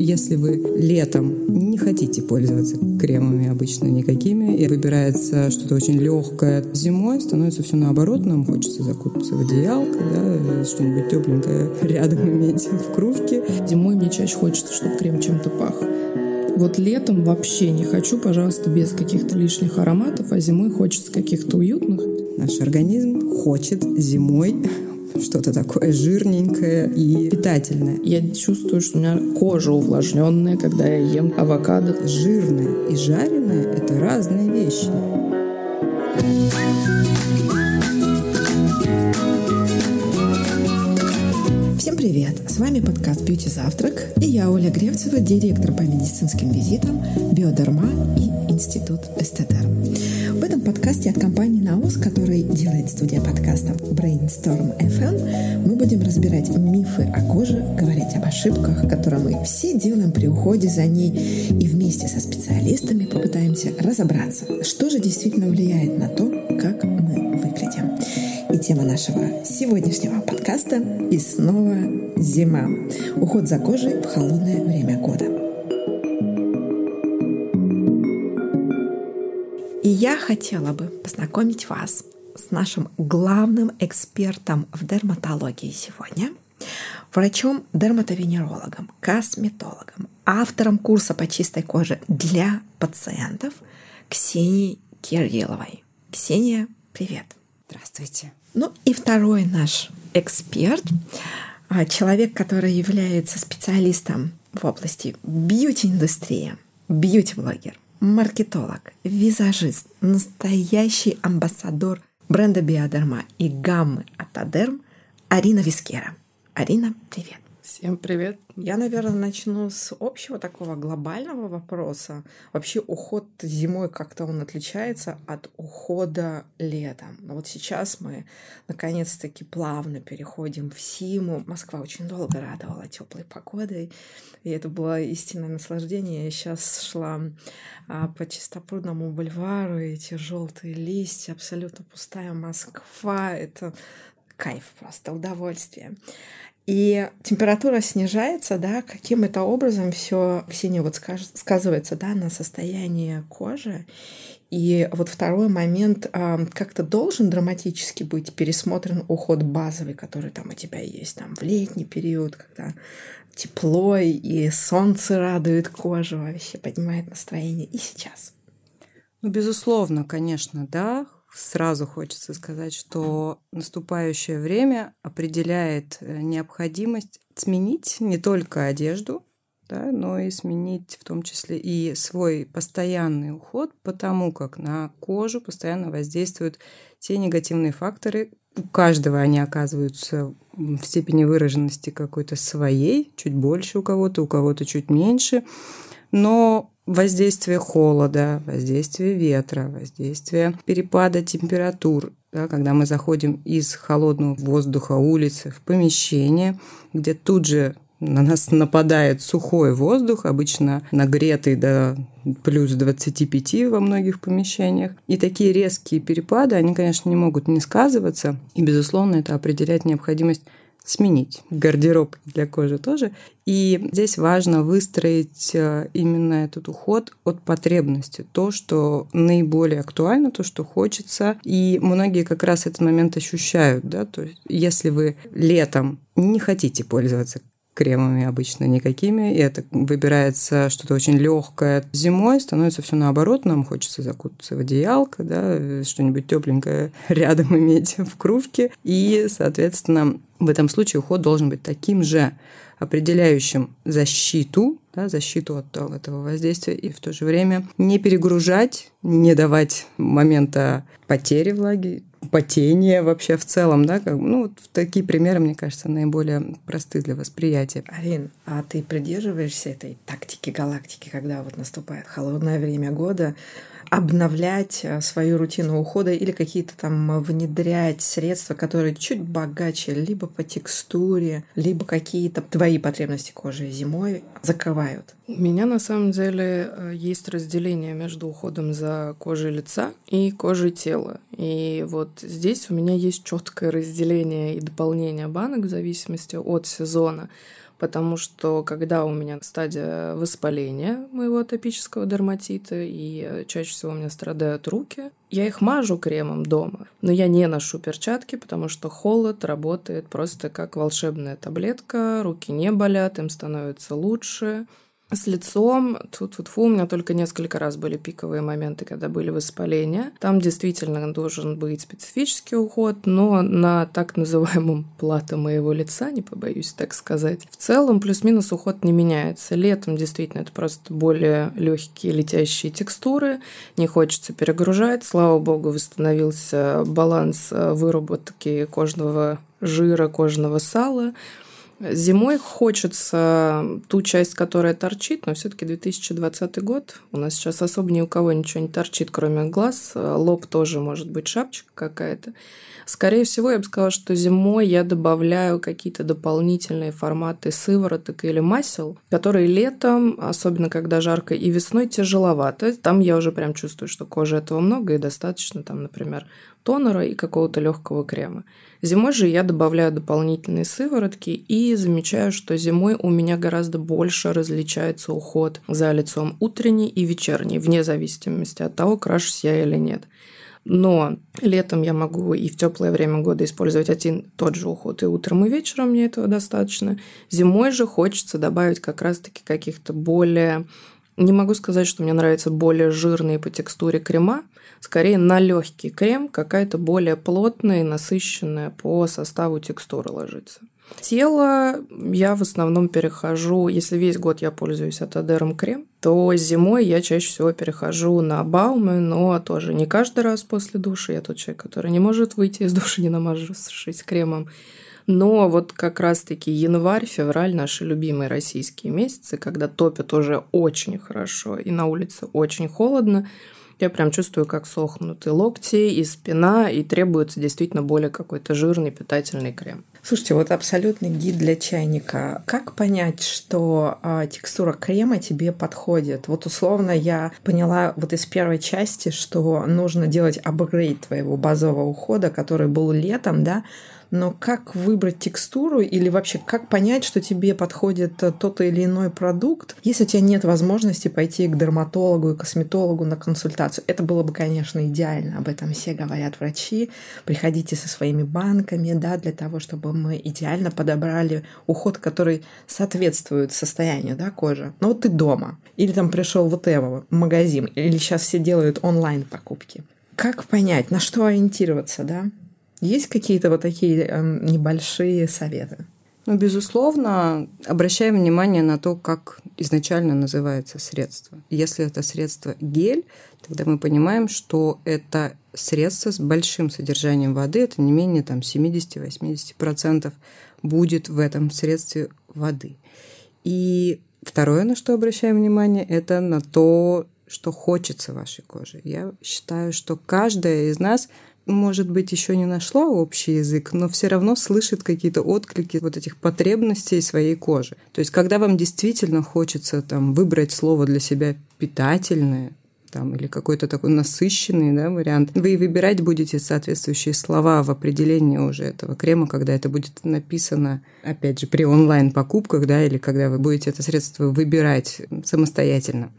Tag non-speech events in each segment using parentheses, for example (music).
Если вы летом не хотите пользоваться кремами обычно никакими, и выбирается что-то очень легкое, зимой становится все наоборот, нам хочется закутаться в одеялко, да, что-нибудь тепленькое рядом иметь в кружке. Зимой мне чаще хочется, чтобы крем чем-то пах. Вот летом вообще не хочу, пожалуйста, без каких-то лишних ароматов, а зимой хочется каких-то уютных. Наш организм хочет зимой что-то такое жирненькое и питательное. Я чувствую, что у меня кожа увлажненная, когда я ем авокадо. Жирное и жареное — это разные вещи. Всем привет! С вами подкаст «Бьюти Завтрак» и я, Оля Гревцева, директор по медицинским визитам «Биодерма» и Институт Эстетер. Подкасте от компании «Наус», который делает студия подкастов Brainstorm FM, мы будем разбирать мифы о коже, говорить об ошибках, которые мы все делаем при уходе за ней, и вместе со специалистами попытаемся разобраться, что же действительно влияет на то, как мы выглядим. И тема нашего сегодняшнего подкаста и снова зима. Уход за кожей в холодное время года. И я хотела бы познакомить вас с нашим главным экспертом в дерматологии сегодня, врачом-дерматовенерологом, косметологом, автором курса по чистой коже для пациентов Ксенией Кирилловой. Ксения, привет! Здравствуйте! Ну и второй наш эксперт, а, человек, который является специалистом в области бьюти-индустрии, бьюти-блогер, маркетолог, визажист, настоящий амбассадор бренда Биодерма и гаммы Атодерм Арина Вискера. Арина, привет! Всем привет. Я, наверное, начну с общего такого глобального вопроса. Вообще уход зимой как-то он отличается от ухода летом. Но вот сейчас мы наконец-таки плавно переходим в зиму. Москва очень долго радовала теплой погодой, и это было истинное наслаждение. Я сейчас шла а, по чистопрудному бульвару, и эти желтые листья, абсолютно пустая Москва. Это кайф просто, удовольствие. И температура снижается, да, каким это образом все, Ксения, вот скажет, сказывается, да, на состоянии кожи. И вот второй момент, как-то должен драматически быть пересмотрен уход базовый, который там у тебя есть там в летний период, когда тепло и солнце радует кожу, вообще поднимает настроение. И сейчас. Ну, безусловно, конечно, да, Сразу хочется сказать, что наступающее время определяет э, необходимость сменить не только одежду, да, но и сменить в том числе и свой постоянный уход, потому как на кожу постоянно воздействуют те негативные факторы. У каждого они оказываются в степени выраженности какой-то своей, чуть больше у кого-то, у кого-то чуть меньше. Но воздействие холода, воздействие ветра, воздействие перепада температур, да, когда мы заходим из холодного воздуха улицы в помещение, где тут же на нас нападает сухой воздух, обычно нагретый до плюс 25 во многих помещениях. И такие резкие перепады, они, конечно, не могут не сказываться. И, безусловно, это определяет необходимость сменить гардероб для кожи тоже. И здесь важно выстроить э, именно этот уход от потребности, то, что наиболее актуально, то, что хочется. И многие как раз этот момент ощущают, да, то есть если вы летом не хотите пользоваться кремами обычно никакими, и это выбирается что-то очень легкое. Зимой становится все наоборот, нам хочется закутаться в одеялко, да, что-нибудь тепленькое (laughs) рядом иметь в кружке, и, соответственно, в этом случае уход должен быть таким же определяющим защиту, да, защиту от этого воздействия, и в то же время не перегружать, не давать момента потери влаги, потения вообще в целом, да, как, ну, вот такие примеры, мне кажется, наиболее просты для восприятия. Арин, а ты придерживаешься этой тактики галактики, когда вот наступает холодное время года, обновлять э, свою рутину ухода или какие-то там внедрять средства, которые чуть богаче либо по текстуре, либо какие-то твои потребности кожи зимой закрывают? У меня на самом деле э, есть разделение между уходом за кожей лица и кожей тела. И вот здесь у меня есть четкое разделение и дополнение банок в зависимости от сезона. Потому что когда у меня стадия воспаления моего атопического дерматита, и чаще всего у меня страдают руки, я их мажу кремом дома, но я не ношу перчатки, потому что холод работает просто как волшебная таблетка, руки не болят, им становится лучше. С лицом, тут тут фу, у меня только несколько раз были пиковые моменты, когда были воспаления. Там действительно должен быть специфический уход, но на так называемом плато моего лица, не побоюсь так сказать, в целом плюс-минус уход не меняется. Летом действительно это просто более легкие летящие текстуры, не хочется перегружать. Слава богу, восстановился баланс э, выработки кожного жира, кожного сала. Зимой хочется ту часть, которая торчит, но все-таки 2020 год. У нас сейчас особо ни у кого ничего не торчит, кроме глаз. Лоб тоже может быть шапочка какая-то. Скорее всего, я бы сказала, что зимой я добавляю какие-то дополнительные форматы сывороток или масел, которые летом, особенно когда жарко, и весной тяжеловато. Там я уже прям чувствую, что кожи этого много и достаточно, там, например, тонера и какого-то легкого крема. Зимой же я добавляю дополнительные сыворотки и замечаю, что зимой у меня гораздо больше различается уход за лицом утренний и вечерний, вне зависимости от того, крашусь я или нет. Но летом я могу и в теплое время года использовать один тот же уход и утром, и вечером мне этого достаточно. Зимой же хочется добавить как раз-таки каких-то более не могу сказать, что мне нравятся более жирные по текстуре крема. Скорее на легкий крем какая-то более плотная и насыщенная по составу текстура ложится. Тело я в основном перехожу, если весь год я пользуюсь Атодером крем, то зимой я чаще всего перехожу на Баумы, но тоже не каждый раз после души. Я тот человек, который не может выйти из души, (laughs) не намажившись кремом. Но вот как раз-таки январь, февраль – наши любимые российские месяцы, когда топят уже очень хорошо и на улице очень холодно, я прям чувствую, как сохнут и локти, и спина, и требуется действительно более какой-то жирный питательный крем. Слушайте, вот абсолютный гид для чайника. Как понять, что э, текстура крема тебе подходит? Вот условно я поняла вот из первой части, что нужно делать апгрейд твоего базового ухода, который был летом, да, но как выбрать текстуру или вообще как понять, что тебе подходит э, тот или иной продукт, если у тебя нет возможности пойти к дерматологу и косметологу на консультацию. Это было бы, конечно, идеально. Об этом все говорят врачи. Приходите со своими банками, да, для того, чтобы мы идеально подобрали уход, который соответствует состоянию, да, кожи. Но вот ты дома. Или там пришел вот в магазин, или сейчас все делают онлайн покупки. Как понять, на что ориентироваться, да? Есть какие-то вот такие э, небольшие советы? Ну, безусловно, обращаем внимание на то, как изначально называется средство. Если это средство гель, тогда мы понимаем, что это средство с большим содержанием воды, это не менее там, 70-80% будет в этом средстве воды. И второе, на что обращаем внимание, это на то, что хочется вашей коже. Я считаю, что каждая из нас – может быть, еще не нашла общий язык, но все равно слышит какие-то отклики вот этих потребностей своей кожи. То есть, когда вам действительно хочется там, выбрать слово для себя питательное, там, или какой-то такой насыщенный да, вариант. Вы выбирать будете соответствующие слова в определении уже этого крема, когда это будет написано, опять же, при онлайн-покупках, да, или когда вы будете это средство выбирать самостоятельно.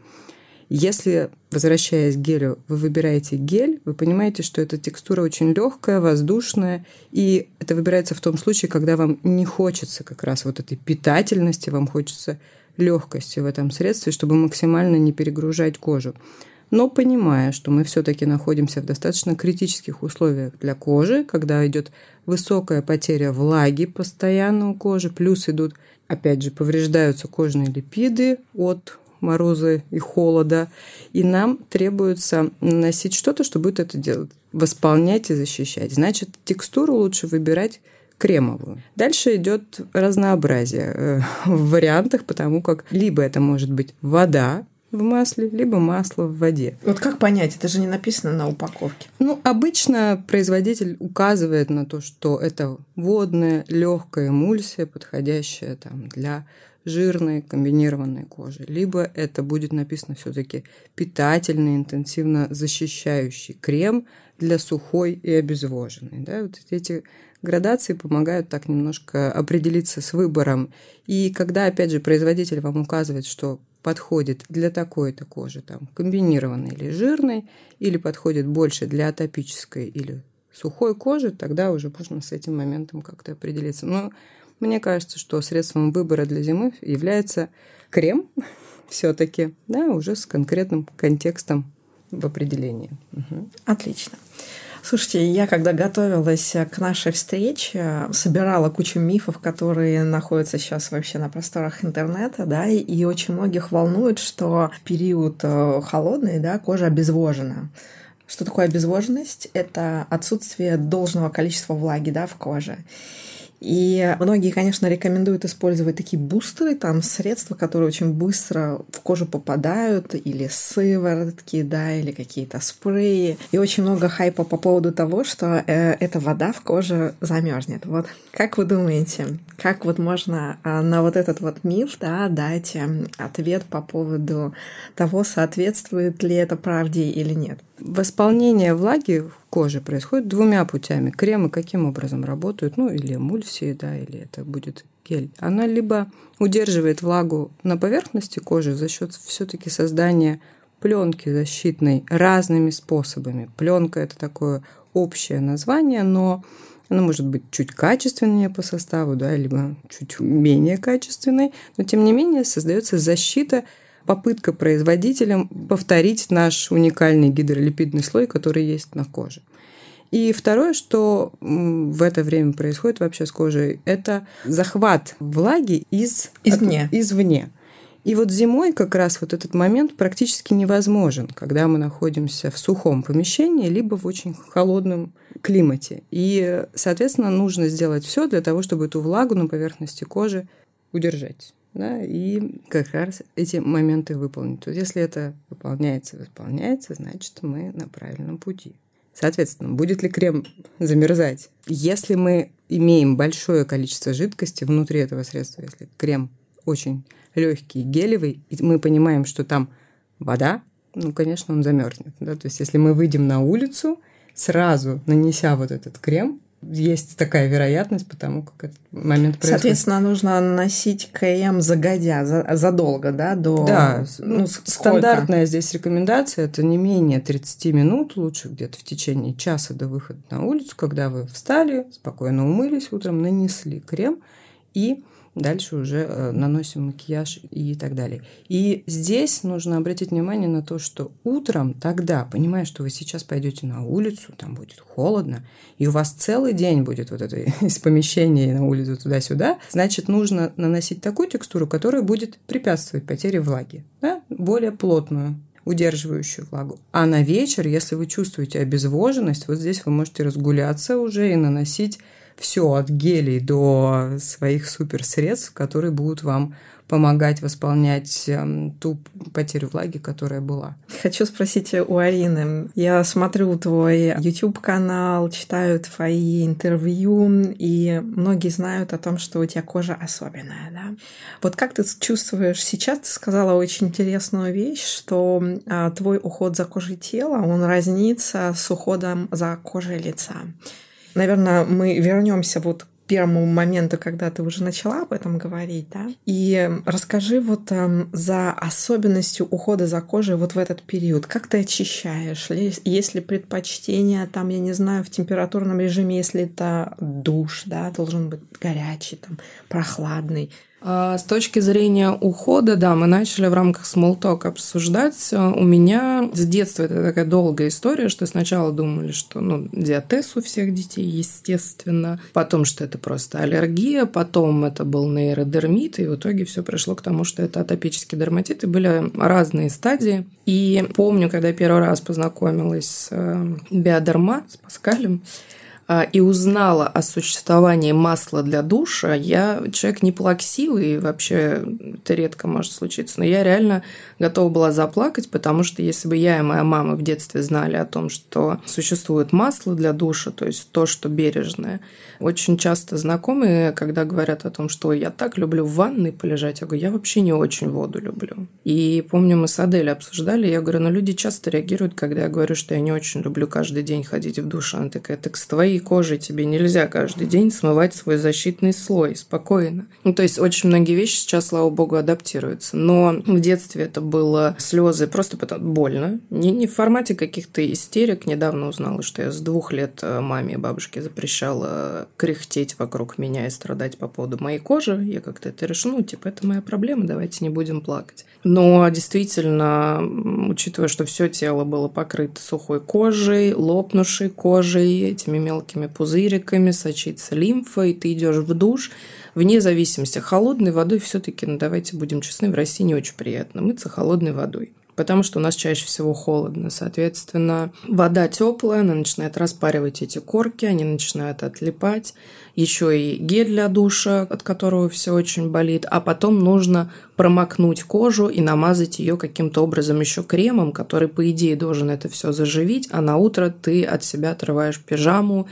Если, возвращаясь к гелю, вы выбираете гель, вы понимаете, что эта текстура очень легкая, воздушная, и это выбирается в том случае, когда вам не хочется как раз вот этой питательности, вам хочется легкости в этом средстве, чтобы максимально не перегружать кожу. Но понимая, что мы все-таки находимся в достаточно критических условиях для кожи, когда идет высокая потеря влаги постоянно у кожи, плюс идут, опять же, повреждаются кожные липиды от мороза и холода. И нам требуется наносить что-то, что будет это делать. Восполнять и защищать. Значит, текстуру лучше выбирать кремовую. Дальше идет разнообразие э, в вариантах, потому как либо это может быть вода, в масле, либо масло в воде. Вот как понять? Это же не написано на упаковке. Ну, обычно производитель указывает на то, что это водная, легкая эмульсия, подходящая там, для жирной комбинированной кожи, либо это будет написано все-таки питательный, интенсивно защищающий крем для сухой и обезвоженной. Да? Вот эти градации помогают так немножко определиться с выбором. И когда, опять же, производитель вам указывает, что подходит для такой-то кожи, там, комбинированной или жирной, или подходит больше для атопической или сухой кожи, тогда уже можно с этим моментом как-то определиться. Но мне кажется, что средством выбора для зимы является крем (laughs) все-таки, да, уже с конкретным контекстом в определении. Угу. Отлично. Слушайте, я когда готовилась к нашей встрече, собирала кучу мифов, которые находятся сейчас вообще на просторах интернета, да, и очень многих волнует, что в период э, холодный, да, кожа обезвожена. Что такое обезвоженность? Это отсутствие должного количества влаги да, в коже. И многие, конечно, рекомендуют использовать такие бустеры, там средства, которые очень быстро в кожу попадают, или сыворотки, да, или какие-то спреи. И очень много хайпа по поводу того, что э, эта вода в коже замерзнет. Вот как вы думаете, как вот можно э, на вот этот вот миф, да, дать э, ответ по поводу того, соответствует ли это правде или нет? Восполнение влаги в коже происходит двумя путями. Кремы каким образом работают? Ну, или эмульсии, да, или это будет гель. Она либо удерживает влагу на поверхности кожи за счет все-таки создания пленки защитной разными способами. Пленка это такое общее название, но она может быть чуть качественнее по составу, да, либо чуть менее качественной, но тем не менее создается защита попытка производителям повторить наш уникальный гидролипидный слой, который есть на коже. И второе, что в это время происходит вообще с кожей, это захват влаги из, извне. От, извне. И вот зимой как раз вот этот момент практически невозможен, когда мы находимся в сухом помещении, либо в очень холодном климате. И, соответственно, нужно сделать все для того, чтобы эту влагу на поверхности кожи удержать да, и как раз эти моменты выполнить. То есть, если это выполняется, выполняется, значит, мы на правильном пути. Соответственно, будет ли крем замерзать? Если мы имеем большое количество жидкости внутри этого средства, если крем очень легкий, гелевый, и мы понимаем, что там вода, ну, конечно, он замерзнет. Да? То есть, если мы выйдем на улицу, сразу нанеся вот этот крем, есть такая вероятность, потому как этот момент происходит. Соответственно, нужно носить КМ загодя, за, задолго, да, до... Да, ну, стандартная здесь рекомендация – это не менее 30 минут, лучше где-то в течение часа до выхода на улицу, когда вы встали, спокойно умылись утром, нанесли крем и Дальше уже э, наносим макияж и так далее. И здесь нужно обратить внимание на то, что утром тогда, понимая, что вы сейчас пойдете на улицу, там будет холодно, и у вас целый день будет вот это (laughs) из помещения на улицу туда-сюда, значит, нужно наносить такую текстуру, которая будет препятствовать потере влаги, да? более плотную удерживающую влагу. А на вечер, если вы чувствуете обезвоженность, вот здесь вы можете разгуляться уже и наносить все от гелей до своих суперсредств, которые будут вам помогать восполнять эм, ту потерю влаги, которая была. Хочу спросить у Арины. Я смотрю твой YouTube-канал, читаю твои интервью, и многие знают о том, что у тебя кожа особенная, да? Вот как ты чувствуешь сейчас? Ты сказала очень интересную вещь, что а, твой уход за кожей тела, он разнится с уходом за кожей лица. Наверное, мы вернемся вот к первому моменту, когда ты уже начала об этом говорить, да? И расскажи вот э, за особенностью ухода за кожей вот в этот период. Как ты очищаешь? Есть ли предпочтение там, я не знаю, в температурном режиме, если это душ, да, должен быть горячий, там, прохладный? А с точки зрения ухода, да, мы начали в рамках Small Talk обсуждать. У меня с детства это такая долгая история, что сначала думали, что ну, диатез у всех детей, естественно, потом, что это просто аллергия, потом это был нейродермит, и в итоге все пришло к тому, что это атопический дерматит, и были разные стадии. И помню, когда я первый раз познакомилась с э, биодерма, с Паскалем, и узнала о существовании масла для душа, я человек не плаксивый, и вообще это редко может случиться, но я реально готова была заплакать, потому что если бы я и моя мама в детстве знали о том, что существует масло для душа, то есть то, что бережное, очень часто знакомые, когда говорят о том, что я так люблю в ванной полежать, я говорю, я вообще не очень воду люблю. И помню, мы с Адель обсуждали, я говорю, ну люди часто реагируют, когда я говорю, что я не очень люблю каждый день ходить в душ. Она такая, так с твоей кожей тебе нельзя каждый день смывать свой защитный слой, спокойно. Ну, то есть очень многие вещи сейчас, слава богу, адаптируются. Но в детстве это было слезы просто потому больно. Не, не в формате каких-то истерик. Недавно узнала, что я с двух лет э, маме и бабушке запрещала кряхтеть вокруг меня и страдать по поводу моей кожи. Я как-то это решила, ну, типа, это моя проблема, давайте не будем плакать. Но действительно, учитывая, что все тело было покрыто сухой кожей, лопнувшей кожей, этими мелкими пузыриками, сочится лимфа, и ты идешь в душ, вне зависимости, холодной водой все-таки, ну давайте будем честны, в России не очень приятно мыться холодной водой потому что у нас чаще всего холодно. Соответственно, вода теплая, она начинает распаривать эти корки, они начинают отлипать. Еще и гель для душа, от которого все очень болит. А потом нужно промокнуть кожу и намазать ее каким-то образом еще кремом, который, по идее, должен это все заживить, а на утро ты от себя отрываешь пижаму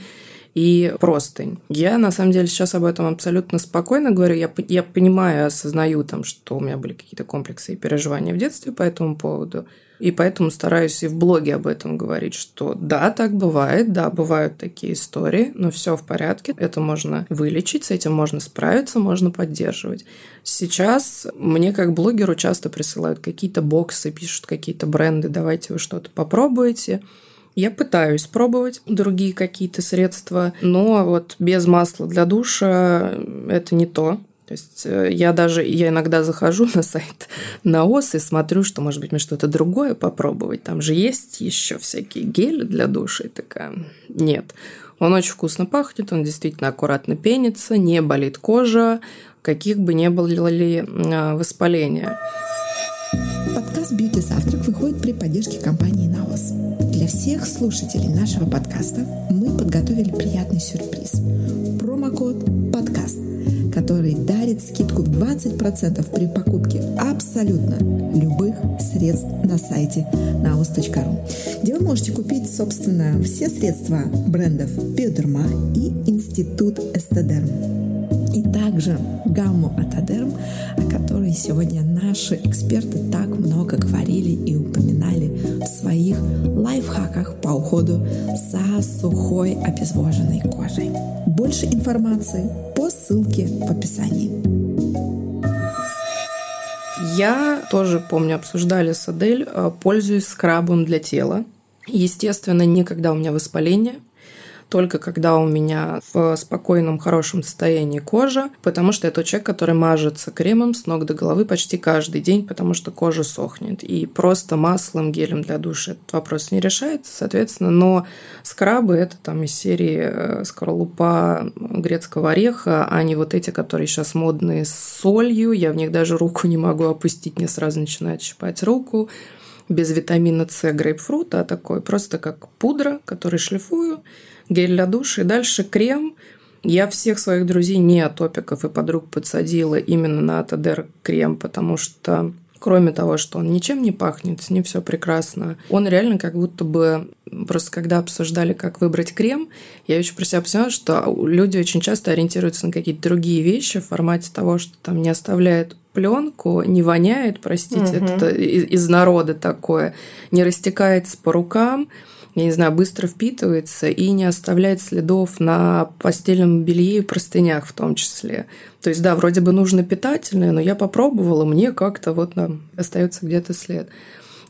и простынь. Я, на самом деле, сейчас об этом абсолютно спокойно говорю. Я, я понимаю, осознаю, там, что у меня были какие-то комплексы и переживания в детстве по этому поводу. И поэтому стараюсь и в блоге об этом говорить, что да, так бывает, да, бывают такие истории, но все в порядке, это можно вылечить, с этим можно справиться, можно поддерживать. Сейчас мне как блогеру часто присылают какие-то боксы, пишут какие-то бренды, давайте вы что-то попробуете. Я пытаюсь пробовать другие какие-то средства, но вот без масла для душа это не то. То есть э, я даже, я иногда захожу на сайт НАОС и смотрю, что, может быть, мне что-то другое попробовать. Там же есть еще всякие гели для душа. И такая, нет. Он очень вкусно пахнет, он действительно аккуратно пенится, не болит кожа, каких бы ни было ли а, воспаления. Подкаст «Бьюти Завтрак» выходит при поддержке компании «Наос». Всех слушателей нашего подкаста мы подготовили приятный сюрприз. Промокод «Подкаст», который дарит скидку в 20% при покупке абсолютно любых средств на сайте naos.ru, где вы можете купить, собственно, все средства брендов Биодерма и Институт Эстедерм также гамму Атодерм, о которой сегодня наши эксперты так много говорили и упоминали в своих лайфхаках по уходу за сухой обезвоженной кожей. Больше информации по ссылке в описании. Я тоже помню, обсуждали с Адель, э, пользуюсь скрабом для тела. Естественно, никогда у меня воспаление, только когда у меня в спокойном, хорошем состоянии кожа, потому что я тот человек, который мажется кремом с ног до головы почти каждый день, потому что кожа сохнет. И просто маслом, гелем для душа этот вопрос не решается, соответственно, но скрабы это там из серии э, скорлупа грецкого ореха, а не вот эти, которые сейчас модные с солью. Я в них даже руку не могу опустить, мне сразу начинает щипать руку без витамина С грейпфрута, а такой просто как пудра, который шлифую, гель для душа и дальше крем. Я всех своих друзей не от топиков и подруг подсадила именно на Атадер крем, потому что кроме того, что он ничем не пахнет, с ним все прекрасно, он реально как будто бы Просто когда обсуждали, как выбрать крем, я очень про себя поняла, что люди очень часто ориентируются на какие-то другие вещи в формате того, что там не оставляет пленку, не воняет, простите, угу. это из, из народа такое, не растекается по рукам, я не знаю, быстро впитывается и не оставляет следов на постельном белье и простынях в том числе. То есть, да, вроде бы нужно питательное, но я попробовала, мне как-то вот нам остается где-то след.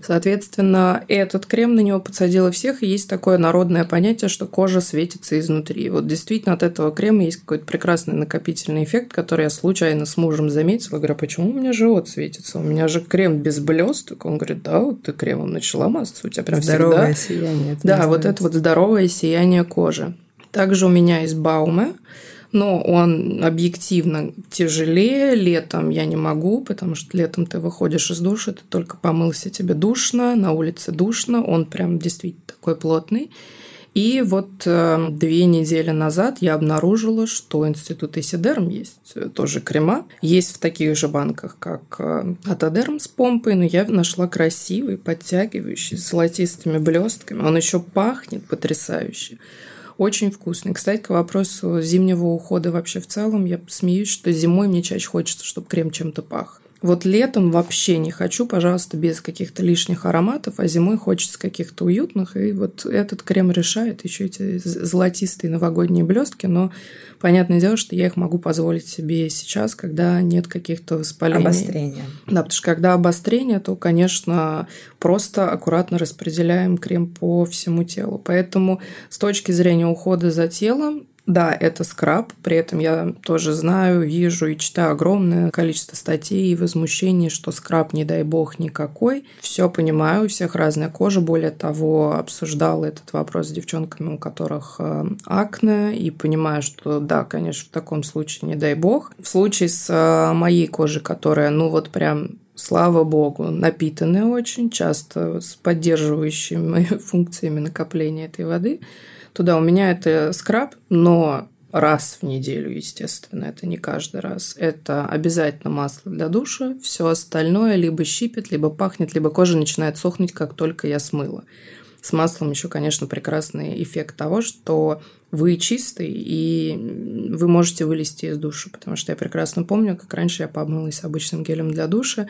Соответственно, этот крем на него подсадила всех, и есть такое народное понятие, что кожа светится изнутри. Вот действительно от этого крема есть какой-то прекрасный накопительный эффект, который я случайно с мужем заметила. Говорю, а почему у меня живот светится? У меня же крем без блесток. Он говорит, да, вот ты кремом начала мазаться, у тебя прям здоровое всегда... сияние. Да, называется. вот это вот здоровое сияние кожи. Также у меня есть Бауме, но он объективно тяжелее. Летом я не могу, потому что летом ты выходишь из душа, ты только помылся, тебе душно, на улице душно, он прям действительно такой плотный. И вот э, две недели назад я обнаружила, что институт Исидерм есть э, тоже крема. Есть в таких же банках, как э, Атодерм с помпой, но я нашла красивый, подтягивающий, с золотистыми блестками. Он еще пахнет потрясающе. Очень вкусный. Кстати, к вопросу зимнего ухода вообще в целом, я смеюсь, что зимой мне чаще хочется, чтобы крем чем-то пах. Вот летом вообще не хочу, пожалуйста, без каких-то лишних ароматов, а зимой хочется каких-то уютных. И вот этот крем решает еще эти золотистые новогодние блестки, но понятное дело, что я их могу позволить себе сейчас, когда нет каких-то воспалений. Обострения. Да, потому что когда обострение, то, конечно, просто аккуратно распределяем крем по всему телу. Поэтому с точки зрения ухода за телом, да, это скраб, при этом я тоже знаю, вижу и читаю огромное количество статей и возмущений, что скраб, не дай бог, никакой. Все понимаю, у всех разная кожа. Более того, обсуждала этот вопрос с девчонками, у которых э, акне, и понимаю, что да, конечно, в таком случае не дай бог. В случае с э, моей кожей, которая, ну вот прям слава богу, напитанная очень часто с поддерживающими (laughs) функциями накопления этой воды – туда. У меня это скраб, но раз в неделю, естественно, это не каждый раз. Это обязательно масло для душа. Все остальное либо щипет, либо пахнет, либо кожа начинает сохнуть, как только я смыла. С маслом еще, конечно, прекрасный эффект того, что вы чистый, и вы можете вылезти из душа, потому что я прекрасно помню, как раньше я помылась обычным гелем для душа,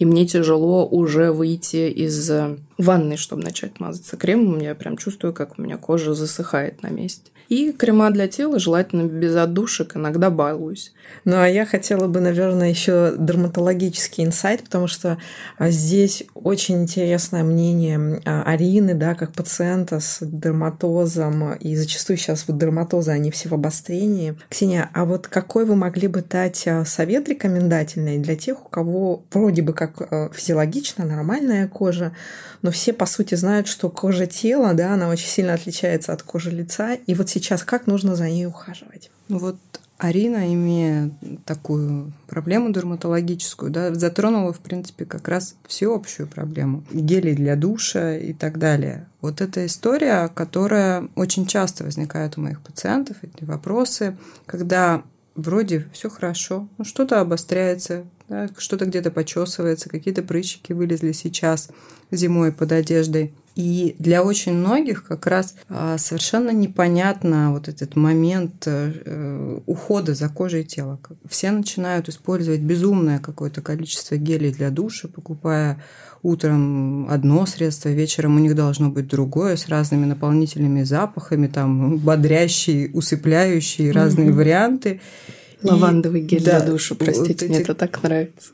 и мне тяжело уже выйти из э, ванной, чтобы начать мазаться кремом. Я прям чувствую, как у меня кожа засыхает на месте. И крема для тела желательно без отдушек, иногда балуюсь. Ну, а я хотела бы, наверное, еще дерматологический инсайт, потому что а, здесь очень интересное мнение а, Арины, да, как пациента с дерматозом, и зачастую сейчас вот дерматозы, они все в обострении. Ксения, а вот какой вы могли бы дать а, совет рекомендательный для тех, у кого вроде бы как физиологично нормальная кожа, но все, по сути, знают, что кожа тела, да, она очень сильно отличается от кожи лица. И вот сейчас как нужно за ней ухаживать? Ну вот Арина, имея такую проблему дерматологическую, да, затронула, в принципе, как раз всеобщую проблему. Гели для душа и так далее. Вот эта история, которая очень часто возникает у моих пациентов, эти вопросы, когда вроде все хорошо, но что-то обостряется, да, что-то где-то почесывается, какие-то прыщики вылезли сейчас зимой под одеждой. И для очень многих как раз а, совершенно непонятно вот этот момент э, ухода за кожей тела. Все начинают использовать безумное какое-то количество гелей для душа, покупая утром одно средство, вечером у них должно быть другое с разными наполнительными запахами, там бодрящие, усыпляющие, разные mm-hmm. варианты. Лавандовый гель да, для душа, простите, вот мне это так нравится.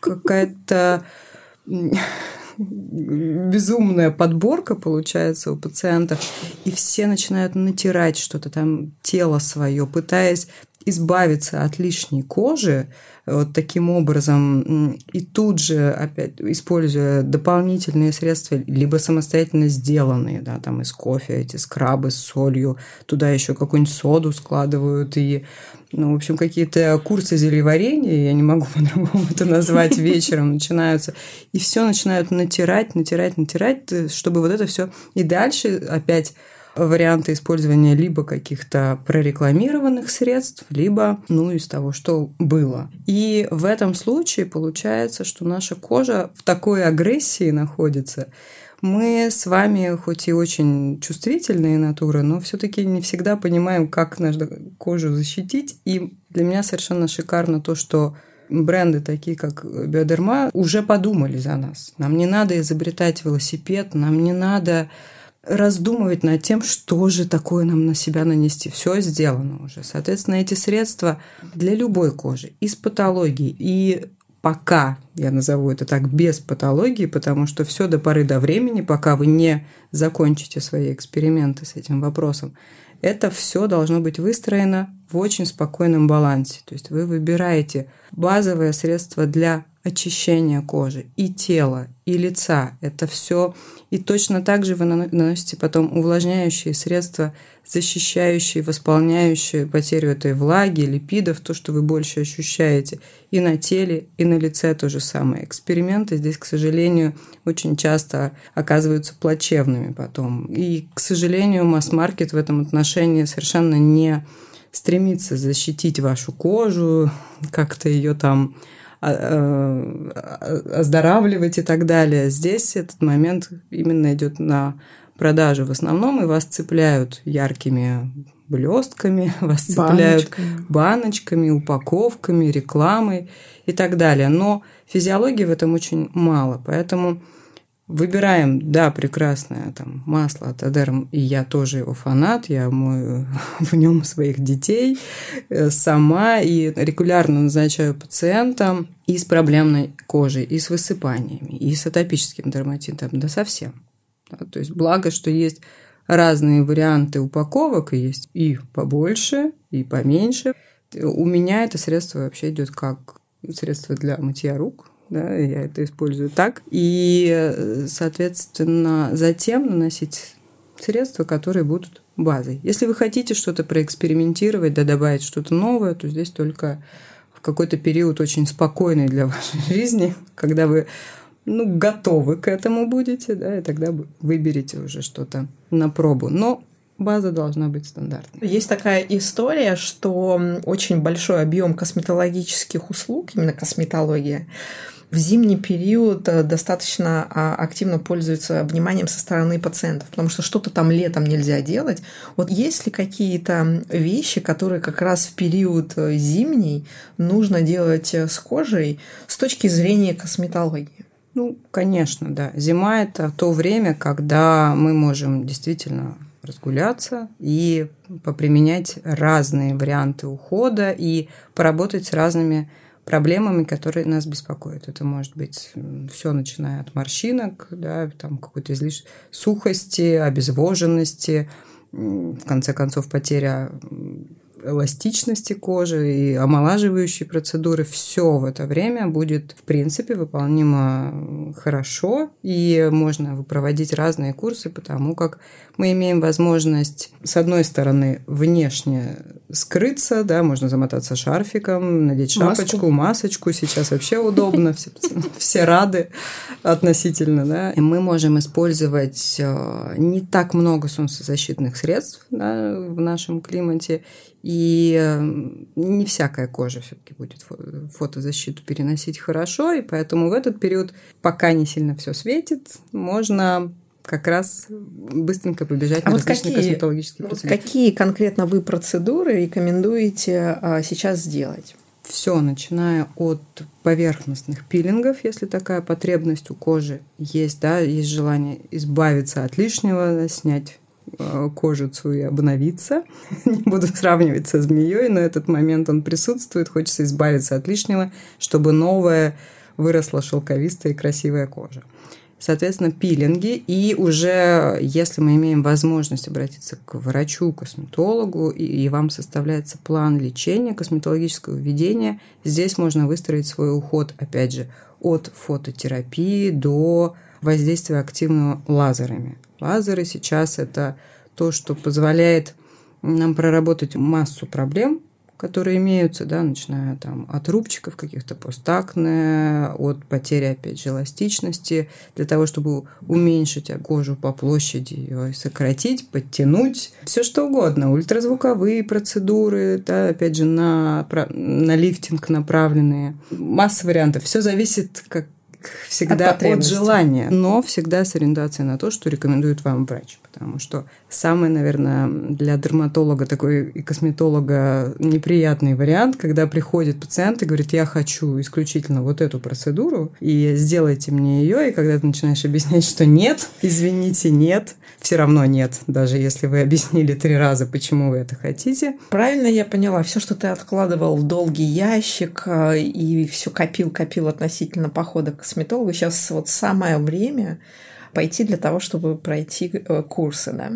Какая-то безумная подборка получается у пациентов, и все начинают натирать что-то там, тело свое, пытаясь избавиться от лишней кожи вот таким образом и тут же опять используя дополнительные средства либо самостоятельно сделанные да там из кофе эти скрабы с солью туда еще какую-нибудь соду складывают и ну, в общем, какие-то курсы зельеварения, я не могу (laughs) по-другому это назвать, (laughs) вечером начинаются, и все начинают натирать, натирать, натирать, чтобы вот это все и дальше опять варианты использования либо каких-то прорекламированных средств, либо ну, из того, что было. И в этом случае получается, что наша кожа в такой агрессии находится, мы с вами хоть и очень чувствительные натуры, но все-таки не всегда понимаем, как нашу кожу защитить. И для меня совершенно шикарно то, что бренды такие, как Биодерма, уже подумали за нас. Нам не надо изобретать велосипед, нам не надо раздумывать над тем, что же такое нам на себя нанести. Все сделано уже. Соответственно, эти средства для любой кожи, из патологии, и пока, я назову это так, без патологии, потому что все до поры до времени, пока вы не закончите свои эксперименты с этим вопросом, это все должно быть выстроено в очень спокойном балансе. То есть вы выбираете базовое средство для очищение кожи и тела, и лица. Это все. И точно так же вы наносите потом увлажняющие средства, защищающие, восполняющие потерю этой влаги, липидов, то, что вы больше ощущаете. И на теле, и на лице то же самое. Эксперименты здесь, к сожалению, очень часто оказываются плачевными потом. И, к сожалению, масс-маркет в этом отношении совершенно не стремится защитить вашу кожу, как-то ее там оздоравливать и так далее. Здесь этот момент именно идет на продажу в основном, и вас цепляют яркими блестками, (laughs) вас цепляют баночками. баночками, упаковками, рекламой и так далее. Но физиологии в этом очень мало, поэтому Выбираем, да, прекрасное там масло от Адерм, и я тоже его фанат, я мою (laughs) в нем своих детей э, сама и регулярно назначаю пациентам и с проблемной кожей, и с высыпаниями, и с атопическим дерматитом, да совсем. Да, то есть благо, что есть разные варианты упаковок, и есть и побольше, и поменьше. У меня это средство вообще идет как средство для мытья рук, да, я это использую так. И, соответственно, затем наносить средства, которые будут базой. Если вы хотите что-то проэкспериментировать, да добавить что-то новое, то здесь только в какой-то период очень спокойный для (laughs) вашей жизни, когда вы ну, готовы к этому будете, да, и тогда выберете уже что-то на пробу. Но база должна быть стандартной. Есть такая история, что очень большой объем косметологических услуг, именно косметология, в зимний период э, достаточно а, активно пользуются вниманием со стороны пациентов, потому что что-то там летом нельзя делать. Вот есть ли какие-то вещи, которые как раз в период э, зимний нужно делать э, с кожей с точки зрения косметологии? Ну, конечно, да. Зима – это то время, когда мы можем действительно разгуляться и поприменять разные варианты ухода и поработать с разными проблемами, которые нас беспокоят. Это может быть все, начиная от морщинок, да, там какой-то излиш сухости, обезвоженности, в конце концов потеря эластичности кожи и омолаживающие процедуры, все в это время будет, в принципе, выполнимо хорошо, и можно проводить разные курсы, потому как мы имеем возможность, с одной стороны, внешне скрыться, да, можно замотаться шарфиком, надеть шапочку, Маску. масочку, сейчас вообще удобно, (laughs) все, рады относительно, да, и мы можем использовать э, не так много солнцезащитных средств в нашем климате, и эм, не всякая кожа все-таки будет фотозащиту переносить хорошо, и поэтому в этот период, пока не сильно все светит, можно как раз быстренько побежать а на вот различные какие, косметологические вот Какие конкретно вы процедуры рекомендуете а, сейчас сделать? Все, начиная от поверхностных пилингов, если такая потребность у кожи есть, да, есть желание избавиться от лишнего, снять Э, кожицу и обновиться. (laughs) Не буду сравнивать со змеей, но этот момент он присутствует. Хочется избавиться от лишнего, чтобы новая выросла шелковистая и красивая кожа. Соответственно, пилинги. И уже если мы имеем возможность обратиться к врачу, косметологу, и, и вам составляется план лечения, косметологического введения, здесь можно выстроить свой уход, опять же, от фототерапии до воздействия активного лазерами. Лазеры. Сейчас это то, что позволяет нам проработать массу проблем, которые имеются, да, начиная там от рубчиков каких-то постакне, от потери, опять же, эластичности, для того, чтобы уменьшить кожу по площади, ее сократить, подтянуть, все что угодно, ультразвуковые процедуры, да, опять же, на, на лифтинг направленные, масса вариантов. Все зависит, как, всегда от, от желания, но всегда с ориентацией на то, что рекомендует вам врач. Потому что самый, наверное, для дерматолога такой и косметолога неприятный вариант, когда приходит пациент и говорит, я хочу исключительно вот эту процедуру, и сделайте мне ее, и когда ты начинаешь объяснять, что нет, извините, нет, все равно нет, даже если вы объяснили три раза, почему вы это хотите. Правильно я поняла, все, что ты откладывал в долгий ящик а, и все копил-копил относительно похода к косметологу, сейчас вот самое время пойти для того, чтобы пройти э, курсы, да?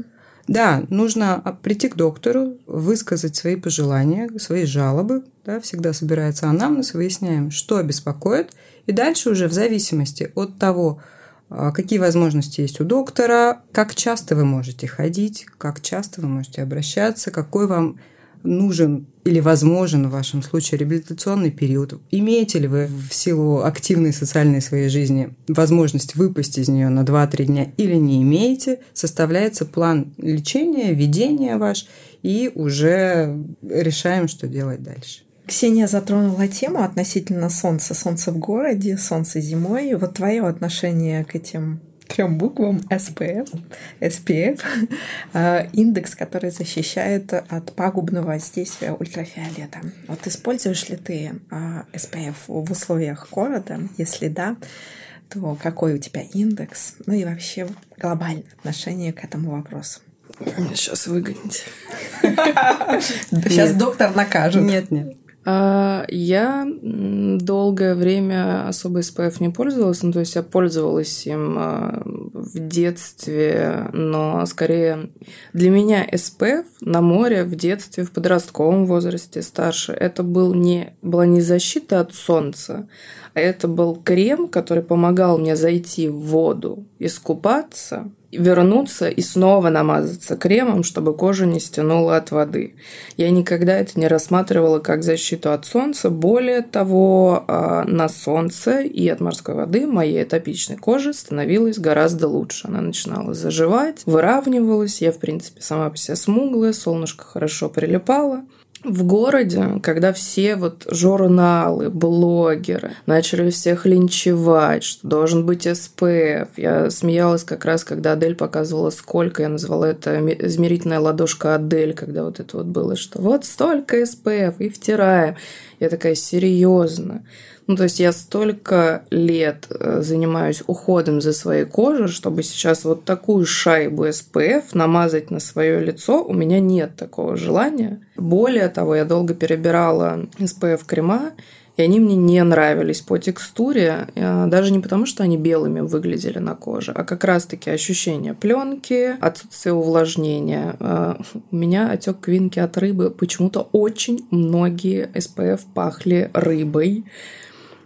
Да, нужно а, прийти к доктору, высказать свои пожелания, свои жалобы. Да, всегда собирается анамнез, выясняем, что беспокоит, И дальше уже в зависимости от того, а, какие возможности есть у доктора, как часто вы можете ходить, как часто вы можете обращаться, какой вам нужен или возможен в вашем случае реабилитационный период? Имеете ли вы в силу активной социальной своей жизни возможность выпасть из нее на 2-3 дня или не имеете? Составляется план лечения, ведения ваш, и уже решаем, что делать дальше. Ксения затронула тему относительно солнца. Солнце в городе, солнце зимой. Вот твое отношение к этим трем буквам SPF, SPF, э, индекс, который защищает от пагубного воздействия ультрафиолета. Вот используешь ли ты SPF э, в условиях города? Если да, то какой у тебя индекс? Ну и вообще глобальное отношение к этому вопросу. Сейчас выгоните. Сейчас доктор накажет. Нет, нет. А, я долгое время особо СПФ не пользовалась, ну, то есть я пользовалась им а, в детстве, но скорее для меня СПФ на море в детстве, в подростковом возрасте, старше, это был не, была не защита от солнца, а это был крем, который помогал мне зайти в воду, искупаться, вернуться и снова намазаться кремом, чтобы кожа не стянула от воды. Я никогда это не рассматривала как защиту от солнца. Более того, а, на солнце и от морской воды моей атопичной кожи становилась гораздо лучше. Она начинала заживать, выравнивалась. Я, в принципе, сама по себе смуглая, солнышко хорошо прилипало в городе, когда все вот журналы, блогеры начали всех линчевать, что должен быть СПФ. Я смеялась как раз, когда Адель показывала, сколько, я назвала это измерительная ладошка Адель, когда вот это вот было, что вот столько СПФ и втираем. Я такая, серьезно. Ну, то есть я столько лет э, занимаюсь уходом за своей кожей, чтобы сейчас вот такую шайбу SPF намазать на свое лицо, у меня нет такого желания. Более того, я долго перебирала SPF крема, и они мне не нравились по текстуре, э, даже не потому, что они белыми выглядели на коже, а как раз-таки ощущение пленки, отсутствие увлажнения. Э, у меня отек квинки от рыбы. Почему-то очень многие SPF пахли рыбой.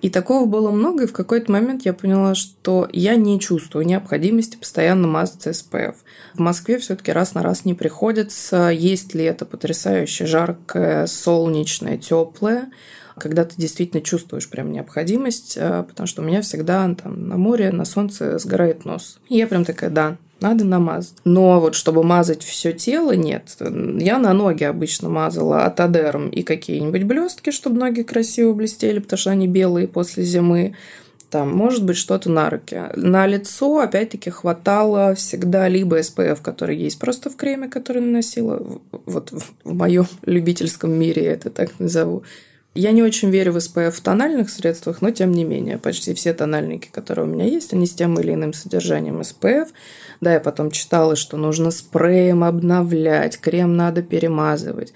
И такого было много, и в какой-то момент я поняла, что я не чувствую необходимости постоянно мазаться SPF. В Москве все-таки раз на раз не приходится. Есть ли это потрясающе жаркое, солнечное, теплое, когда ты действительно чувствуешь прям необходимость, э, потому что у меня всегда там, на море, на солнце сгорает нос. И я прям такая, да, надо намазать. Но вот чтобы мазать все тело, нет. Я на ноги обычно мазала атодерм и какие-нибудь блестки, чтобы ноги красиво блестели, потому что они белые после зимы. Там, может быть, что-то на руки. На лицо, опять-таки, хватало всегда либо SPF, который есть просто в креме, который наносила, вот в моем (laughs) любительском мире я это так назову, я не очень верю в SPF в тональных средствах, но тем не менее, почти все тональники, которые у меня есть, они с тем или иным содержанием SPF. Да, я потом читала, что нужно спреем обновлять, крем надо перемазывать.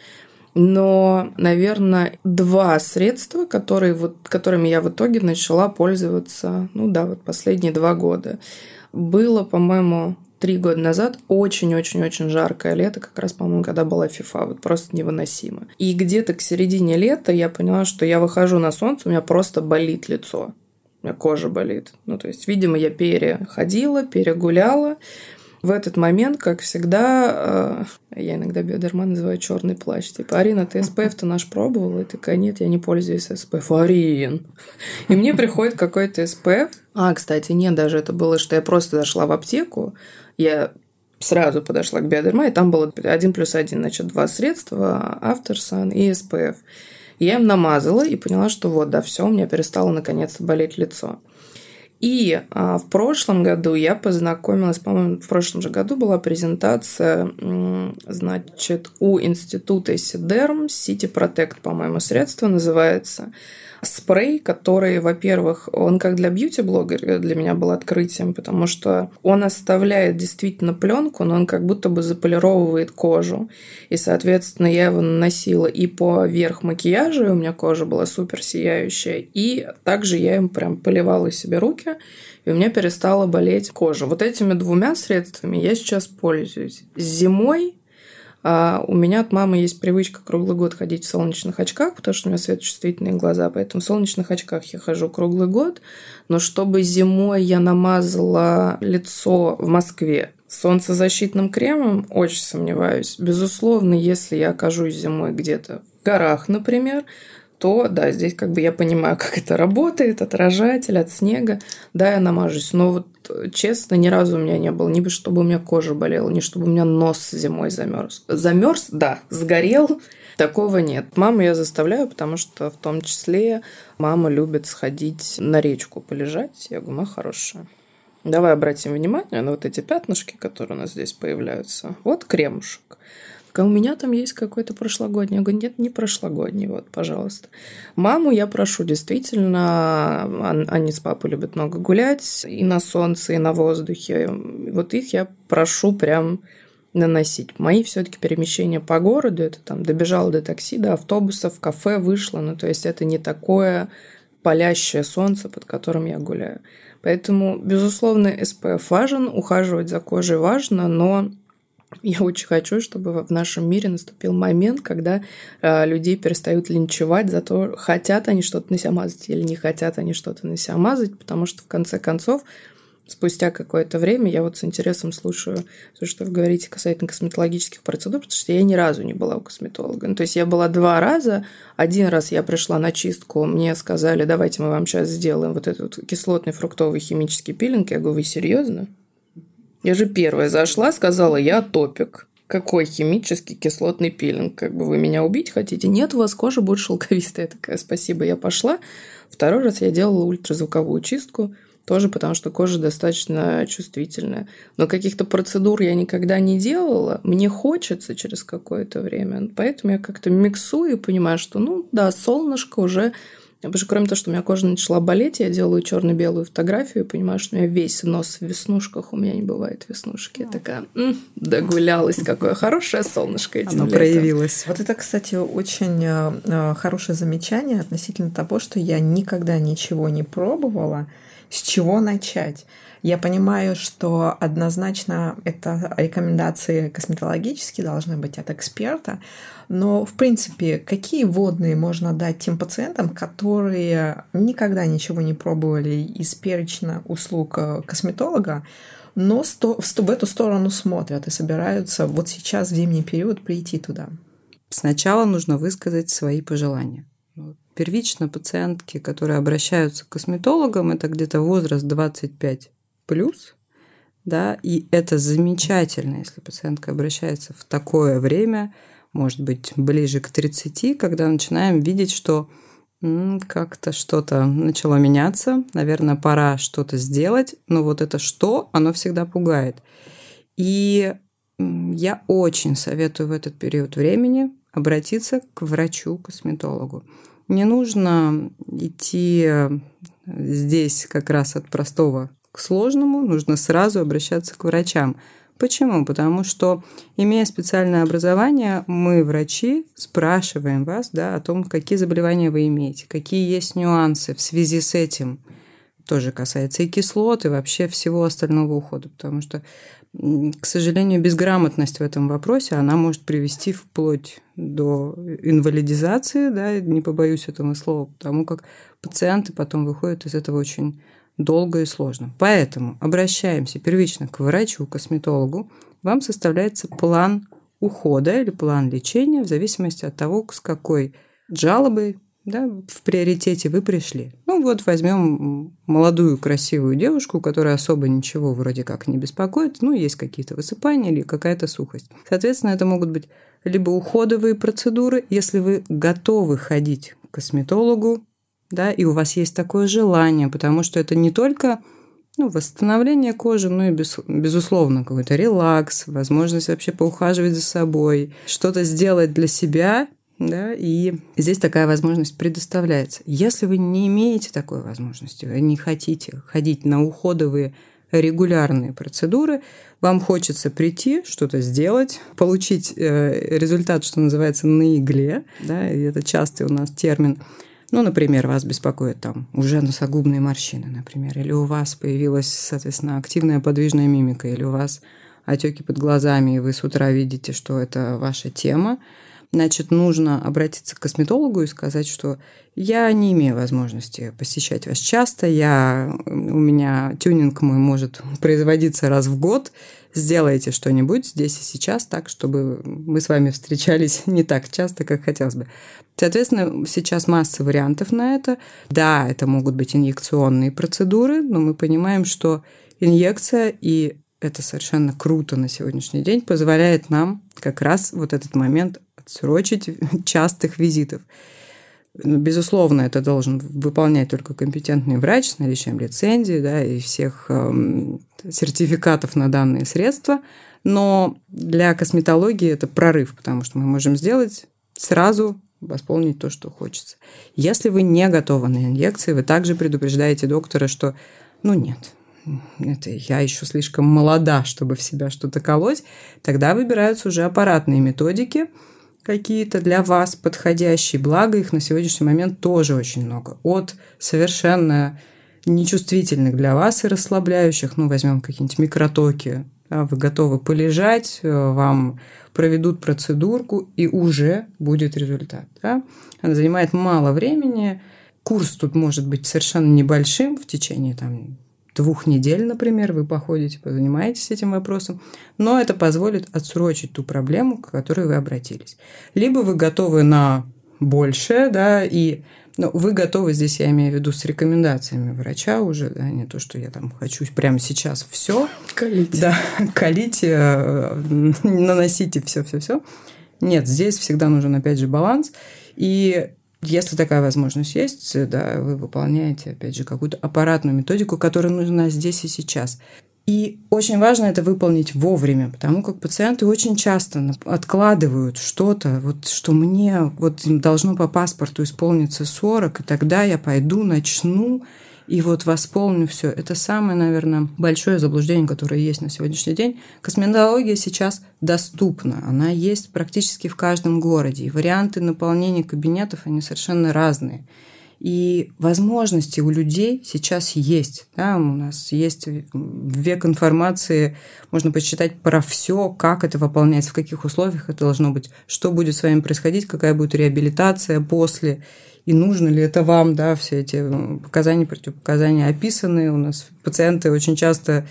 Но, наверное, два средства, которые вот, которыми я в итоге начала пользоваться, ну да, вот последние два года. Было, по-моему, три года назад очень-очень-очень жаркое лето, как раз, по-моему, когда была FIFA, вот просто невыносимо. И где-то к середине лета я поняла, что я выхожу на солнце, у меня просто болит лицо. У меня кожа болит. Ну, то есть, видимо, я переходила, перегуляла. В этот момент, как всегда, э, я иногда биодерма называю черный плащ. Типа, Арина, ты SPF-то наш пробовала? И такая, нет, я не пользуюсь SPF. Арин! И мне приходит какой-то SPF. А, кстати, нет, даже это было, что я просто зашла в аптеку, я сразу подошла к Биодерма, и там было один плюс один, значит, два средства, Авторсан и SPF. Я им намазала и поняла, что вот, да, все, у меня перестало наконец-то болеть лицо. И а, в прошлом году я познакомилась, по-моему, в прошлом же году была презентация, значит, у института Сидерм, City Protect, по-моему, средство называется спрей, который, во-первых, он как для бьюти-блогера для меня был открытием, потому что он оставляет действительно пленку, но он как будто бы заполировывает кожу. И, соответственно, я его наносила и поверх макияжа, и у меня кожа была супер сияющая, и также я им прям поливала себе руки, и у меня перестала болеть кожа. Вот этими двумя средствами я сейчас пользуюсь. Зимой А у меня от мамы есть привычка круглый год ходить в солнечных очках, потому что у меня светочувствительные глаза, поэтому в солнечных очках я хожу круглый год. Но чтобы зимой я намазала лицо в Москве солнцезащитным кремом, очень сомневаюсь. Безусловно, если я окажусь зимой где-то в горах, например, то да, здесь как бы я понимаю, (laughs) как это работает, отражатель от снега, да, я намажусь. Но вот честно, ни разу у меня не было, ни чтобы у меня кожа болела, ни чтобы у меня нос зимой замерз. Замерз, да, сгорел, (laughs) такого нет. Маму я заставляю, потому что в том числе мама любит сходить на речку полежать. Я говорю, мама хорошая. Давай обратим внимание на вот эти пятнышки, которые у нас здесь появляются. Вот кремушек у меня там есть какой-то прошлогодний. Я говорю, нет, не прошлогодний, вот, пожалуйста. Маму я прошу, действительно, они с папой любят много гулять и на солнце, и на воздухе. Вот их я прошу прям наносить. Мои все-таки перемещения по городу, это там добежала до такси, до автобуса, в кафе вышла, ну то есть это не такое палящее солнце, под которым я гуляю. Поэтому, безусловно, SPF важен, ухаживать за кожей важно, но я очень хочу, чтобы в нашем мире наступил момент, когда э, людей перестают линчевать за то, хотят они что-то на себя мазать или не хотят они что-то на себя мазать, потому что в конце концов спустя какое-то время я вот с интересом слушаю все, что вы говорите касательно косметологических процедур, потому что я ни разу не была у косметолога. Ну, то есть я была два раза. Один раз я пришла на чистку, мне сказали, давайте мы вам сейчас сделаем вот этот кислотный фруктовый химический пилинг. Я говорю, вы серьезно? Я же первая зашла, сказала, я топик. Какой химический кислотный пилинг? Как бы вы меня убить хотите? Нет, у вас кожа будет шелковистая. Такая, спасибо, я пошла. Второй раз я делала ультразвуковую чистку. Тоже потому, что кожа достаточно чувствительная. Но каких-то процедур я никогда не делала. Мне хочется через какое-то время. Поэтому я как-то миксую и понимаю, что, ну да, солнышко уже Потому что кроме того, что у меня кожа начала болеть, я делаю черно-белую фотографию и понимаю, что у меня весь нос в веснушках, у меня не бывает веснушки. Я такая, м-м, догулялась, какое хорошее солнышко этим Оно летом. проявилось. Вот это, кстати, очень э, э, хорошее замечание относительно того, что я никогда ничего не пробовала, с чего начать. Я понимаю, что однозначно это рекомендации косметологические должны быть от эксперта, но, в принципе, какие водные можно дать тем пациентам, которые никогда ничего не пробовали из перечня услуг э, косметолога, но в эту сторону смотрят и собираются вот сейчас, в зимний период, прийти туда? Сначала нужно высказать свои пожелания. Первично пациентки, которые обращаются к косметологам, это где-то возраст 25 плюс, да, и это замечательно, если пациентка обращается в такое время, может быть, ближе к 30, когда начинаем видеть, что как-то что-то начало меняться, наверное, пора что-то сделать, но вот это что, оно всегда пугает. И я очень советую в этот период времени обратиться к врачу-косметологу. Не нужно идти здесь как раз от простого к сложному, нужно сразу обращаться к врачам. Почему? Потому что, имея специальное образование, мы, врачи, спрашиваем вас да, о том, какие заболевания вы имеете, какие есть нюансы в связи с этим. Тоже касается и кислот, и вообще всего остального ухода. Потому что, к сожалению, безграмотность в этом вопросе, она может привести вплоть до инвалидизации, да, не побоюсь этого слова, потому как пациенты потом выходят из этого очень долго и сложно. Поэтому обращаемся первично к врачу, косметологу. Вам составляется план ухода или план лечения в зависимости от того, с какой жалобой да, в приоритете вы пришли. Ну вот возьмем молодую красивую девушку, которая особо ничего вроде как не беспокоит, ну есть какие-то высыпания или какая-то сухость. Соответственно, это могут быть либо уходовые процедуры, если вы готовы ходить к косметологу, да, и у вас есть такое желание, потому что это не только ну, восстановление кожи, ну и без, безусловно какой-то релакс, возможность вообще поухаживать за собой, что-то сделать для себя, да, и здесь такая возможность предоставляется. Если вы не имеете такой возможности, вы не хотите ходить на уходовые регулярные процедуры, вам хочется прийти, что-то сделать, получить э, результат, что называется, на игле, да, и это частый у нас термин, ну, например, вас беспокоят там уже носогубные морщины, например, или у вас появилась, соответственно, активная подвижная мимика, или у вас отеки под глазами, и вы с утра видите, что это ваша тема, значит, нужно обратиться к косметологу и сказать, что я не имею возможности посещать вас часто, я, у меня тюнинг мой может (laughs) производиться раз в год, сделайте что-нибудь здесь и сейчас так, чтобы мы с вами встречались (laughs) не так часто, как хотелось бы. Соответственно, сейчас масса вариантов на это. Да, это могут быть инъекционные процедуры, но мы понимаем, что инъекция и это совершенно круто на сегодняшний день, позволяет нам как раз вот этот момент отсрочить (laughs) частых визитов. Ну, безусловно, это должен выполнять только компетентный врач с наличием лицензии да, и всех эм, сертификатов на данные средства. Но для косметологии это прорыв, потому что мы можем сделать сразу восполнить то, что хочется. Если вы не готовы на инъекции, вы также предупреждаете доктора, что ну нет, это я еще слишком молода, чтобы в себя что-то колоть, тогда выбираются уже аппаратные методики какие-то для вас подходящие. Благо их на сегодняшний момент тоже очень много. От совершенно нечувствительных для вас и расслабляющих, ну, возьмем какие-нибудь микротоки, да, вы готовы полежать, э, вам проведут процедурку, и уже будет результат. Да? Она занимает мало времени, курс тут может быть совершенно небольшим в течение там, двух недель, например, вы походите, позанимаетесь этим вопросом, но это позволит отсрочить ту проблему, к которой вы обратились. Либо вы готовы на большее, да, и но вы готовы здесь, я имею в виду, с рекомендациями врача уже, да, не то, что я там хочу прямо сейчас все. Колите. Да, (laughs) колите, э, наносите все-все-все. Нет, здесь всегда нужен, опять же, баланс. И если такая возможность есть, да, вы выполняете, опять же, какую-то аппаратную методику, которая нужна здесь и сейчас. И очень важно это выполнить вовремя, потому как пациенты очень часто откладывают что-то, вот что мне вот должно по паспорту исполниться 40, и тогда я пойду, начну, и вот восполню все. Это самое, наверное, большое заблуждение, которое есть на сегодняшний день. Косметология сейчас доступна, она есть практически в каждом городе, и варианты наполнения кабинетов, они совершенно разные. И возможности у людей сейчас есть. Да? У нас есть век информации, можно почитать про все, как это выполняется, в каких условиях это должно быть, что будет с вами происходить, какая будет реабилитация после и нужно ли это вам, да, все эти показания, противопоказания описаны. У нас пациенты очень часто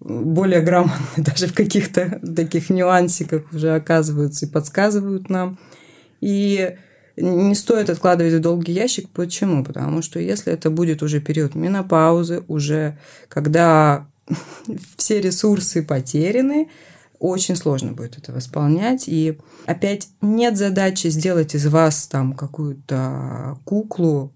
более грамотные (laughs) даже в каких-то таких нюансиках уже оказываются и подсказывают нам. И не стоит откладывать в долгий ящик. Почему? Потому что если это будет уже период менопаузы, уже когда (laughs) все ресурсы потеряны, очень сложно будет это восполнять. И опять нет задачи сделать из вас там какую-то куклу,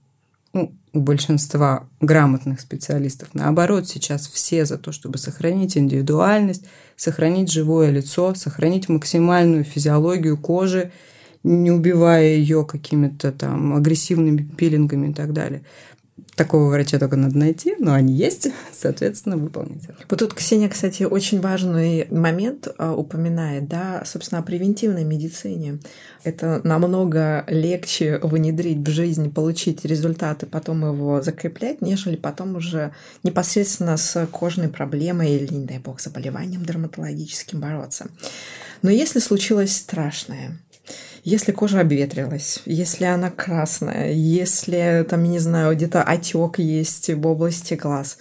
ну, у большинства грамотных специалистов. Наоборот, сейчас все за то, чтобы сохранить индивидуальность, сохранить живое лицо, сохранить максимальную физиологию кожи, не убивая ее какими-то там агрессивными пилингами и так далее такого врача только надо найти, но они есть, (laughs) соответственно, выполнить это. Вот тут Ксения, кстати, очень важный момент а, упоминает, да, собственно, о превентивной медицине. Это намного легче внедрить в жизнь, получить результаты, потом его закреплять, нежели потом уже непосредственно с кожной проблемой или, не дай бог, заболеванием дерматологическим бороться. Но если случилось страшное, если кожа обветрилась, если она красная, если там, не знаю, где-то отек есть в области глаз,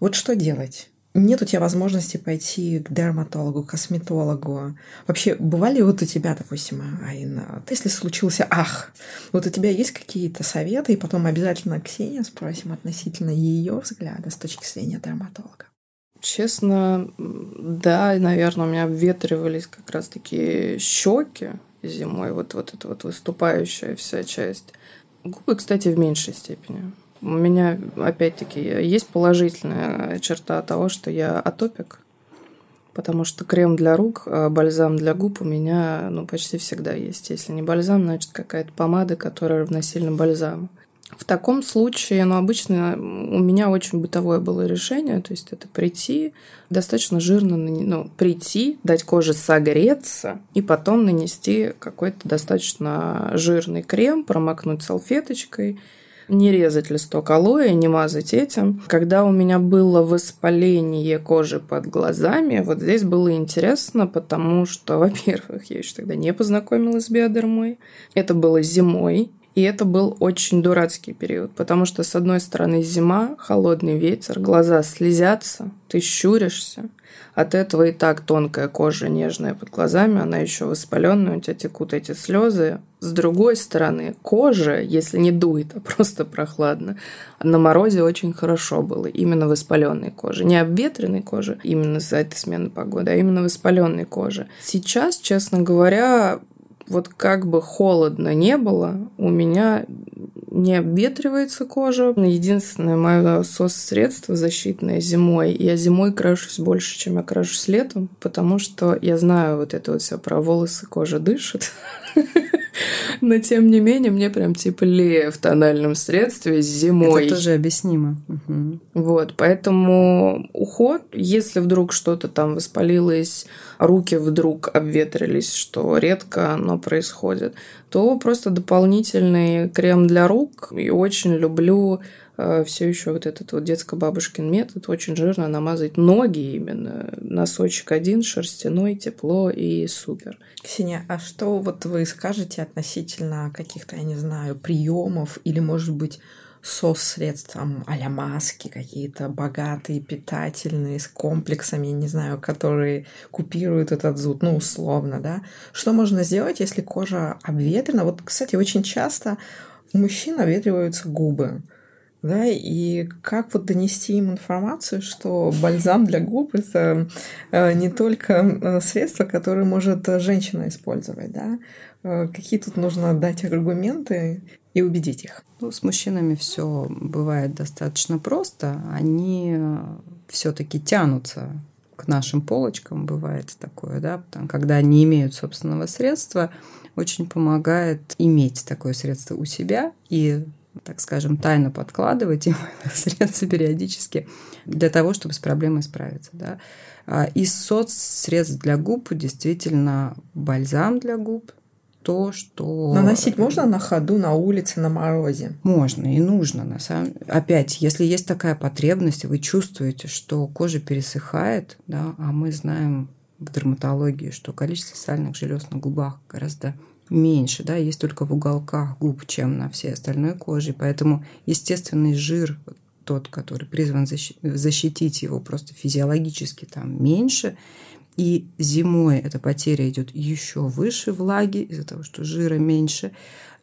вот что делать? Нет у тебя возможности пойти к дерматологу, косметологу. Вообще, бывали вот у тебя, допустим, Аина, если случился ах, вот у тебя есть какие-то советы, и потом обязательно Ксения спросим относительно ее взгляда с точки зрения дерматолога. Честно, да, наверное, у меня обветривались как раз-таки щеки зимой, вот, вот эта вот выступающая вся часть. Губы, кстати, в меньшей степени. У меня, опять-таки, есть положительная черта того, что я атопик, потому что крем для рук, а бальзам для губ у меня ну, почти всегда есть. Если не бальзам, значит какая-то помада, которая равносильна бальзаму. В таком случае, ну, обычно у меня очень бытовое было решение, то есть это прийти, достаточно жирно, ну, прийти, дать коже согреться и потом нанести какой-то достаточно жирный крем, промокнуть салфеточкой, не резать листок алоэ, не мазать этим. Когда у меня было воспаление кожи под глазами, вот здесь было интересно, потому что, (laughs) во-первых, я еще тогда не познакомилась с биодермой. Это было зимой, и это был очень дурацкий период, потому что, с одной стороны, зима, холодный ветер, глаза слезятся, ты щуришься. От этого и так тонкая кожа, нежная под глазами, она еще воспаленная, у тебя текут эти слезы. С другой стороны, кожа, если не дует, а просто прохладно, на морозе очень хорошо было, именно воспаленной кожи. Не обветренной кожи, именно за этой смены погоды, а именно воспаленной кожи. Сейчас, честно говоря, вот как бы холодно не было, у меня не обветривается кожа. Единственное мое сос-средство защитное зимой. Я зимой крашусь больше, чем я крашусь летом, потому что я знаю вот это вот все про волосы, кожа дышит. (laughs) (laughs) Но тем не менее, мне прям теплее в тональном средстве зимой. Это тоже объяснимо. Угу. Вот, поэтому уход, если вдруг что-то там воспалилось, руки вдруг обветрились, что редко оно происходит, то просто дополнительный крем для рук. И очень люблю все еще вот этот вот детско-бабушкин метод очень жирно намазать ноги именно. Носочек один, шерстяной, тепло и супер. Ксения, а что вот вы скажете относительно каких-то, я не знаю, приемов или, может быть, сос-средств, а маски какие-то богатые, питательные, с комплексами, не знаю, которые купируют этот зуд, ну, условно, да. Что можно сделать, если кожа обветрена? Вот, кстати, очень часто у мужчин обветриваются губы да, и как вот донести им информацию, что бальзам для губ это э, не только э, средство, которое может женщина использовать, да, э, какие тут нужно дать аргументы и убедить их. Ну, с мужчинами все бывает достаточно просто, они все-таки тянутся к нашим полочкам, бывает такое, да, когда они имеют собственного средства, очень помогает иметь такое средство у себя и так скажем, тайно подкладывать им (laughs) средства периодически для того, чтобы с проблемой справиться. Да. А из соцсредств для губ действительно бальзам для губ, то, что... Наносить можно на ходу, на улице, на морозе? Можно и нужно. На самом... Опять, если есть такая потребность, вы чувствуете, что кожа пересыхает, да, а мы знаем в дерматологии, что количество сальных желез на губах гораздо меньше, да, есть только в уголках губ, чем на всей остальной коже, поэтому естественный жир, тот, который призван защитить его просто физиологически там меньше, и зимой эта потеря идет еще выше влаги из-за того, что жира меньше.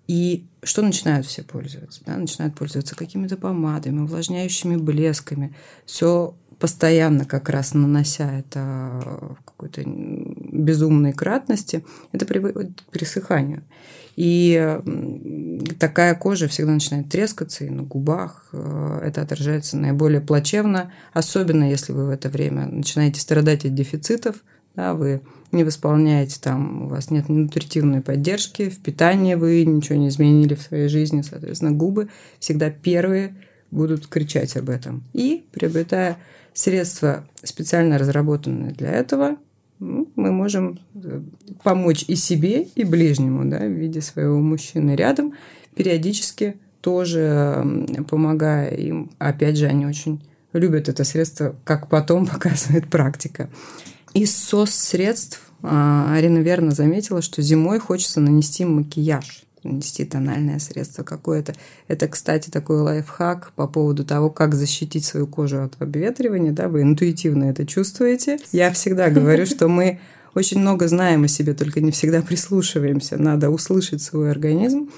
И что начинают все пользоваться? Да? Начинают пользоваться какими-то помадами, увлажняющими блесками. Все постоянно как раз нанося это какой-то безумной кратности, это приводит к пересыханию. И такая кожа всегда начинает трескаться и на губах. Э, это отражается наиболее плачевно, особенно если вы в это время начинаете страдать от дефицитов, да, вы не восполняете там, у вас нет нутритивной поддержки, в питании вы ничего не изменили в своей жизни, соответственно, губы всегда первые будут кричать об этом. И приобретая средства, специально разработанные для этого, ну, мы можем э, помочь и себе, и ближнему, да, в виде своего мужчины рядом, периодически тоже помогая им. Опять же, они очень любят это средство, как потом (laughs) показывает практика. Из сос-средств а, Арина верно заметила, что зимой хочется нанести макияж нанести тональное средство какое-то. Это, кстати, такой лайфхак по поводу того, как защитить свою кожу от обветривания. Да, вы интуитивно это чувствуете. Я всегда говорю, что мы очень много знаем о себе, только не всегда прислушиваемся. Надо услышать свой организм.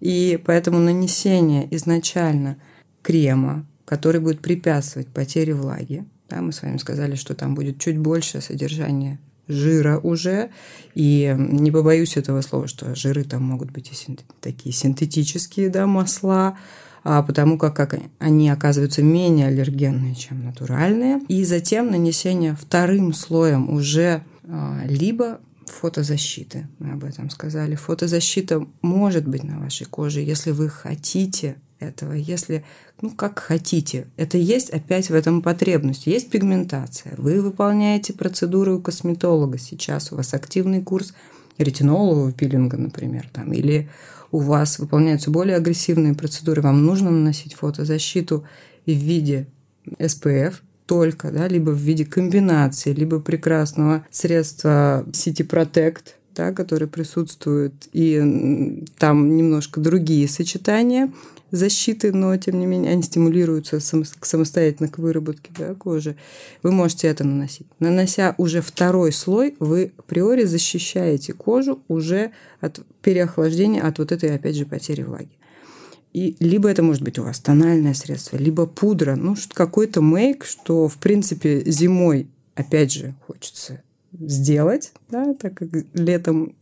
И поэтому нанесение изначально крема, который будет препятствовать потере влаги, да, мы с вами сказали, что там будет чуть больше содержания жира уже. И не побоюсь этого слова, что жиры там могут быть и такие синтетические да, масла, а потому как, как они оказываются менее аллергенные, чем натуральные. И затем нанесение вторым слоем уже а, либо фотозащиты, мы об этом сказали. Фотозащита может быть на вашей коже, если вы хотите этого, если, ну, как хотите. Это есть опять в этом потребность. Есть пигментация. Вы выполняете процедуры у косметолога сейчас, у вас активный курс ретинолового пилинга, например, там, или у вас выполняются более агрессивные процедуры, вам нужно наносить фотозащиту в виде SPF, только, да, либо в виде комбинации, либо прекрасного средства City Protect, да, который присутствует, и там немножко другие сочетания защиты, но тем не менее они стимулируются самостоятельно к выработке да, кожи. Вы можете это наносить. Нанося уже второй слой, вы априори защищаете кожу уже от переохлаждения, от вот этой, опять же, потери влаги. И либо это может быть у вас тональное средство, либо пудра, ну, какой-то мейк, что, в принципе, зимой, опять же, хочется сделать, да, так как летом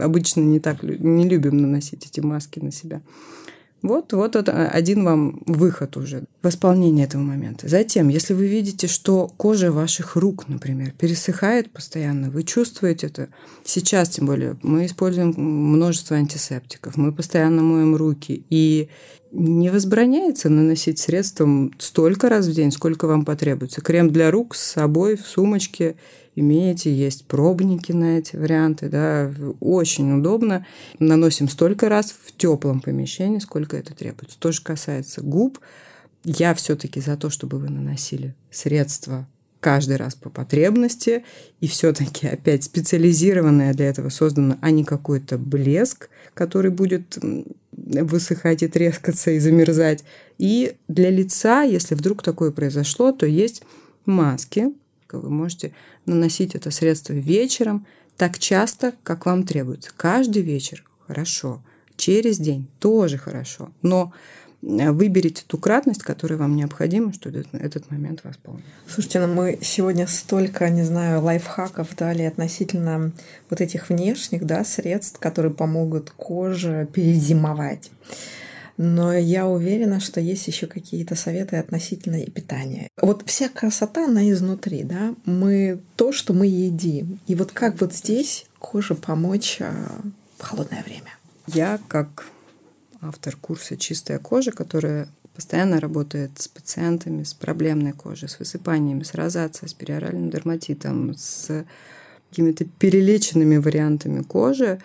обычно не так не любим наносить эти маски на себя. Вот, вот это один вам выход уже в исполнении этого момента. Затем, если вы видите, что кожа ваших рук, например, пересыхает постоянно, вы чувствуете это. Сейчас, тем более, мы используем множество антисептиков, мы постоянно моем руки, и не возбраняется наносить средством столько раз в день, сколько вам потребуется. Крем для рук с собой в сумочке имеете, есть пробники на эти варианты, да, очень удобно. Наносим столько раз в теплом помещении, сколько это требуется. То же касается губ. Я все-таки за то, чтобы вы наносили средства каждый раз по потребности, и все-таки опять специализированное для этого создано, а не какой-то блеск, который будет высыхать и трескаться и замерзать. И для лица, если вдруг такое произошло, то есть маски, вы можете наносить это средство вечером так часто, как вам требуется. Каждый вечер хорошо, через день тоже хорошо, но э, выберите ту кратность, которая вам необходима, чтобы этот момент восполнить. Слушайте, ну мы сегодня столько, не знаю, лайфхаков дали относительно вот этих внешних да, средств, которые помогут коже перезимовать. Но я уверена, что есть еще какие-то советы относительно и питания. Вот вся красота, она изнутри, да? Мы то, что мы едим. И вот как вот здесь коже помочь а, в холодное время? Я как автор курса «Чистая кожа», которая постоянно работает с пациентами с проблемной кожей, с высыпаниями, с розацией, с периоральным дерматитом, с какими-то перелеченными вариантами кожи,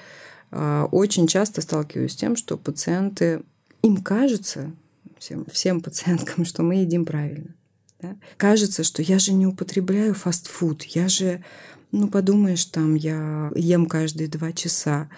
а, очень часто сталкиваюсь с тем, что пациенты им кажется, всем, всем пациенткам, что мы едим правильно. Да? Кажется, что я же не употребляю фастфуд, я же, ну подумаешь, там я ем каждые два часа.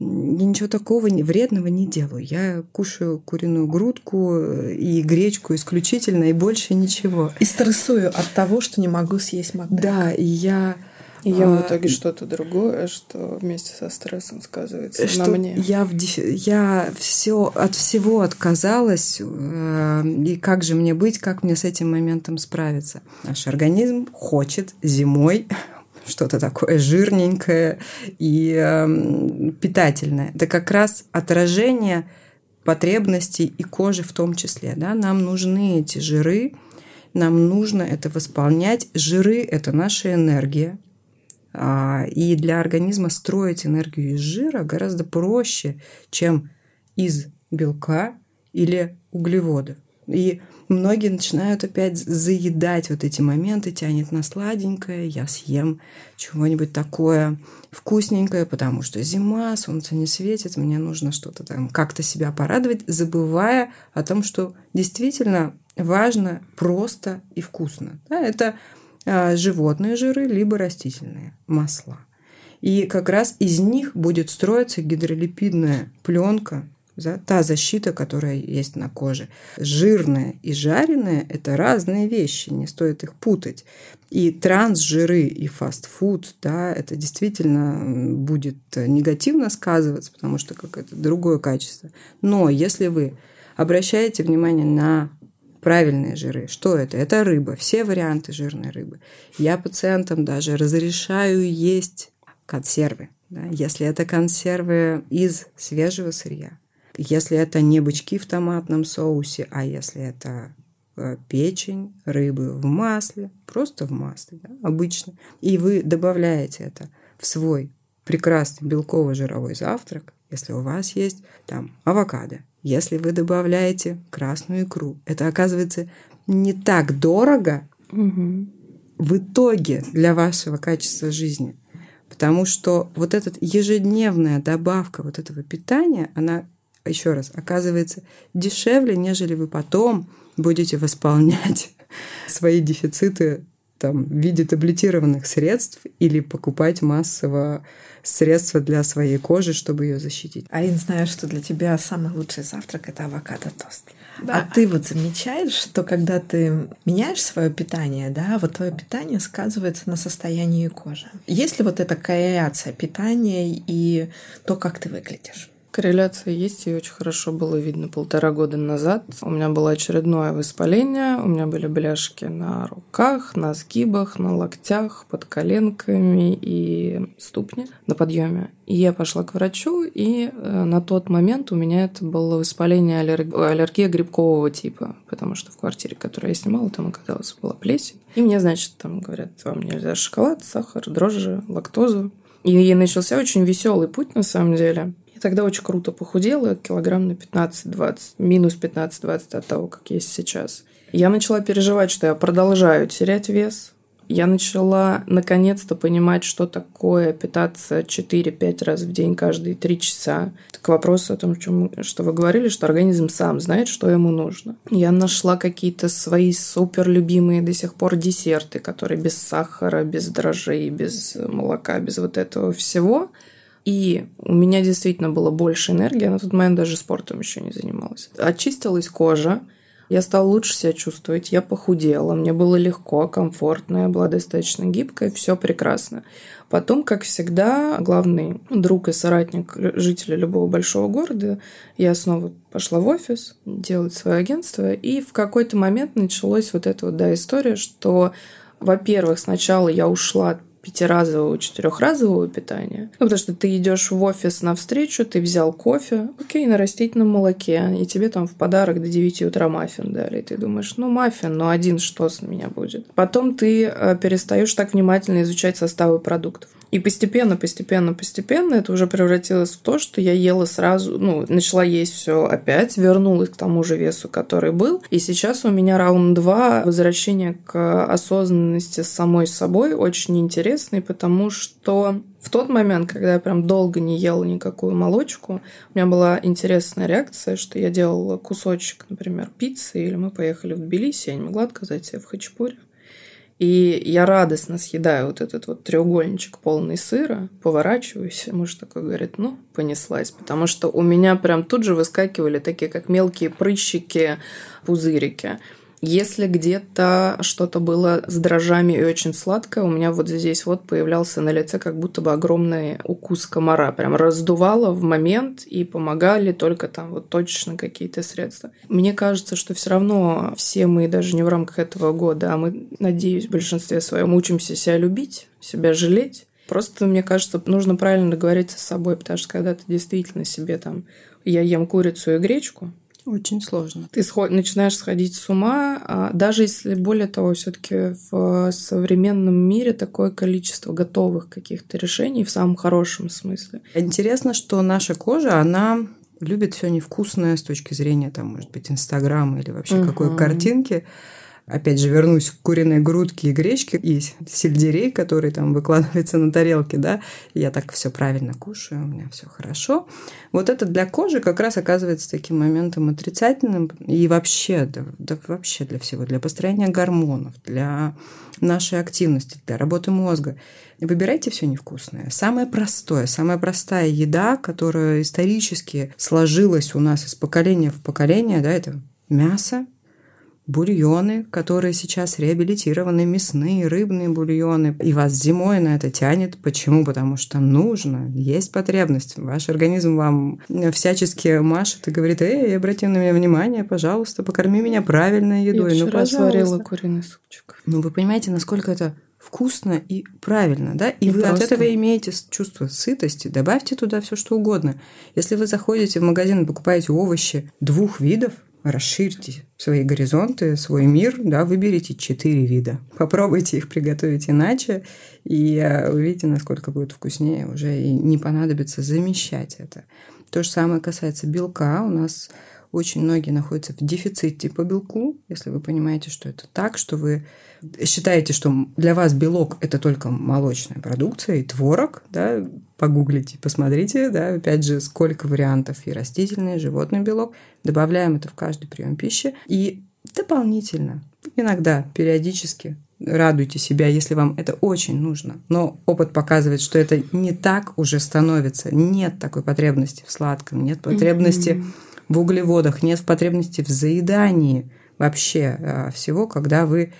Я ничего такого вредного не делаю. Я кушаю куриную грудку и гречку исключительно, и больше ничего. И стрессую от того, что не могу съесть Макдак. Да, и я и ем а, в итоге что-то другое, что вместе со стрессом сказывается что на мне. Я, в, я все, от всего отказалась, э, и как же мне быть, как мне с этим моментом справиться? Наш организм хочет зимой (laughs) что-то такое жирненькое и э, питательное. Это как раз отражение потребностей и кожи в том числе. Да? Нам нужны эти жиры, нам нужно это восполнять. Жиры – это наша энергия, и для организма строить энергию из жира гораздо проще, чем из белка или углеводов. И многие начинают опять заедать вот эти моменты, тянет на сладенькое, я съем чего-нибудь такое вкусненькое, потому что зима, солнце не светит, мне нужно что-то там как-то себя порадовать, забывая о том, что действительно важно просто и вкусно. Да, это а, животные жиры, либо растительные масла. И как раз из них будет строиться гидролипидная пленка, та защита, которая есть на коже. Жирная и жареная – это разные вещи, не стоит их путать. И трансжиры и фастфуд, да, это действительно будет негативно сказываться, потому что как это другое качество. Но если вы обращаете внимание на правильные жиры. Что это? Это рыба, все варианты жирной рыбы. Я пациентам даже разрешаю есть консервы. Да, если это консервы из свежего сырья, если это не бычки в томатном соусе, а если это э, печень рыбы в масле, просто в масле, да, обычно, и вы добавляете это в свой прекрасный белково-жировой завтрак, если у вас есть там авокадо, если вы добавляете красную икру. Это оказывается не так дорого угу. в итоге для вашего качества жизни. Потому что вот эта ежедневная добавка вот этого питания, она, еще раз, оказывается дешевле, нежели вы потом будете восполнять (laughs) свои дефициты там, в виде таблетированных средств или покупать массово средства для своей кожи, чтобы ее защитить. Арин, знаю, что для тебя самый лучший завтрак это авокадо-тост. Да. А ты вот замечаешь, что когда ты меняешь свое питание, да, вот твое питание сказывается на состоянии кожи. Есть ли вот эта корреляция питания и то, как ты выглядишь? Корреляция есть, и очень хорошо было видно полтора года назад. У меня было очередное воспаление, у меня были бляшки на руках, на сгибах, на локтях, под коленками и ступни на подъеме. И я пошла к врачу, и э, на тот момент у меня это было воспаление аллерг... аллергия грибкового типа, потому что в квартире, которую я снимала, там оказалось была плесень. И мне, значит, там говорят, вам нельзя шоколад, сахар, дрожжи, лактозу. И начался очень веселый путь, на самом деле тогда очень круто похудела, килограмм на 15-20, минус 15-20 от того, как есть сейчас. Я начала переживать, что я продолжаю терять вес. Я начала наконец-то понимать, что такое питаться 4-5 раз в день каждые 3 часа. К вопросу о том, что вы говорили, что организм сам знает, что ему нужно. Я нашла какие-то свои супер любимые до сих пор десерты, которые без сахара, без дрожжей, без молока, без вот этого всего – и у меня действительно было больше энергии. На тот момент даже спортом еще не занималась. Очистилась кожа. Я стала лучше себя чувствовать, я похудела, мне было легко, комфортно, я была достаточно гибкая, все прекрасно. Потом, как всегда, главный друг и соратник жителя любого большого города, я снова пошла в офис делать свое агентство, и в какой-то момент началась вот эта вот, да, история, что, во-первых, сначала я ушла пятиразового, четырехразового питания. Ну, потому что ты идешь в офис на встречу, ты взял кофе, окей, на растительном молоке, и тебе там в подарок до 9 утра маффин дали. И ты думаешь, ну, маффин, но один что с меня будет? Потом ты э, перестаешь так внимательно изучать составы продуктов. И постепенно, постепенно, постепенно это уже превратилось в то, что я ела сразу, ну, начала есть все опять, вернулась к тому же весу, который был. И сейчас у меня раунд два возвращение к осознанности с самой собой очень интересный, потому что в тот момент, когда я прям долго не ела никакую молочку, у меня была интересная реакция, что я делала кусочек, например, пиццы, или мы поехали в Тбилиси, я не могла отказать себе в хачапуре. И я радостно съедаю вот этот вот треугольничек полный сыра, поворачиваюсь, и муж такой говорит, ну, понеслась, потому что у меня прям тут же выскакивали такие, как мелкие прыщики, пузырики. Если где-то что-то было с дрожжами и очень сладкое, у меня вот здесь вот появлялся на лице как будто бы огромный укус комара. Прям раздувало в момент и помогали только там вот точно какие-то средства. Мне кажется, что все равно все мы даже не в рамках этого года, а мы, надеюсь, в большинстве своем учимся себя любить, себя жалеть. Просто, мне кажется, нужно правильно договориться с собой, потому что когда ты действительно себе там я ем курицу и гречку, очень сложно. Ты сход... начинаешь сходить с ума, а даже если, более того, все-таки в современном мире такое количество готовых каких-то решений в самом хорошем смысле. Интересно, что наша кожа, она любит все невкусное с точки зрения, там, может быть, Инстаграма или вообще угу. какой картинки опять же, вернусь к куриной грудке и гречке и сельдерей, который там выкладывается на тарелке, да, я так все правильно кушаю, у меня все хорошо. Вот это для кожи как раз оказывается таким моментом отрицательным и вообще, да, да вообще для всего, для построения гормонов, для нашей активности, для работы мозга. Выбирайте все невкусное. Самое простое, самая простая еда, которая исторически сложилась у нас из поколения в поколение, да, это мясо, бульоны, которые сейчас реабилитированы, мясные, рыбные бульоны. И вас зимой на это тянет. Почему? Потому что нужно, есть потребность. Ваш организм вам всячески машет и говорит, эй, обрати на меня внимание, пожалуйста, покорми меня правильной едой. Я ну, вчера сварила куриный супчик. Ну, вы понимаете, насколько это вкусно и правильно, да? И, и вы просто. от этого имеете чувство сытости. Добавьте туда все что угодно. Если вы заходите в магазин и покупаете овощи двух видов, расширьте свои горизонты, свой мир, да, выберите четыре вида. Попробуйте их приготовить иначе, и э, увидите, насколько будет вкуснее уже, и не понадобится замещать это. То же самое касается белка. У нас очень многие находятся в дефиците по белку, если вы понимаете, что это так, что вы считаете, что для вас белок – это только молочная продукция и творог, да, погуглите, посмотрите, да, опять же, сколько вариантов и растительный, и животный белок. Добавляем это в каждый прием пищи. И дополнительно, иногда, периодически радуйте себя, если вам это очень нужно. Но опыт показывает, что это не так уже становится. Нет такой потребности в сладком, нет потребности mm-hmm. В углеводах, нет потребности в заедании вообще а, всего, когда вы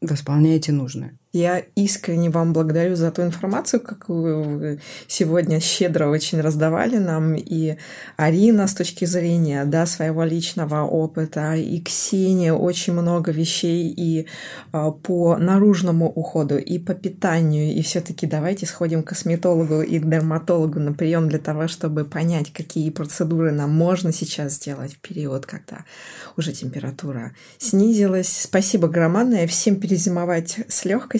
восполняете нужное. Я искренне вам благодарю за ту информацию, какую вы сегодня щедро очень раздавали нам. И Арина с точки зрения да, своего личного опыта, и Ксения очень много вещей и а, по наружному уходу, и по питанию. И все таки давайте сходим к косметологу и к дерматологу на прием для того, чтобы понять, какие процедуры нам можно сейчас сделать в период, когда уже температура снизилась. Спасибо громадное. Всем перезимовать с легкостью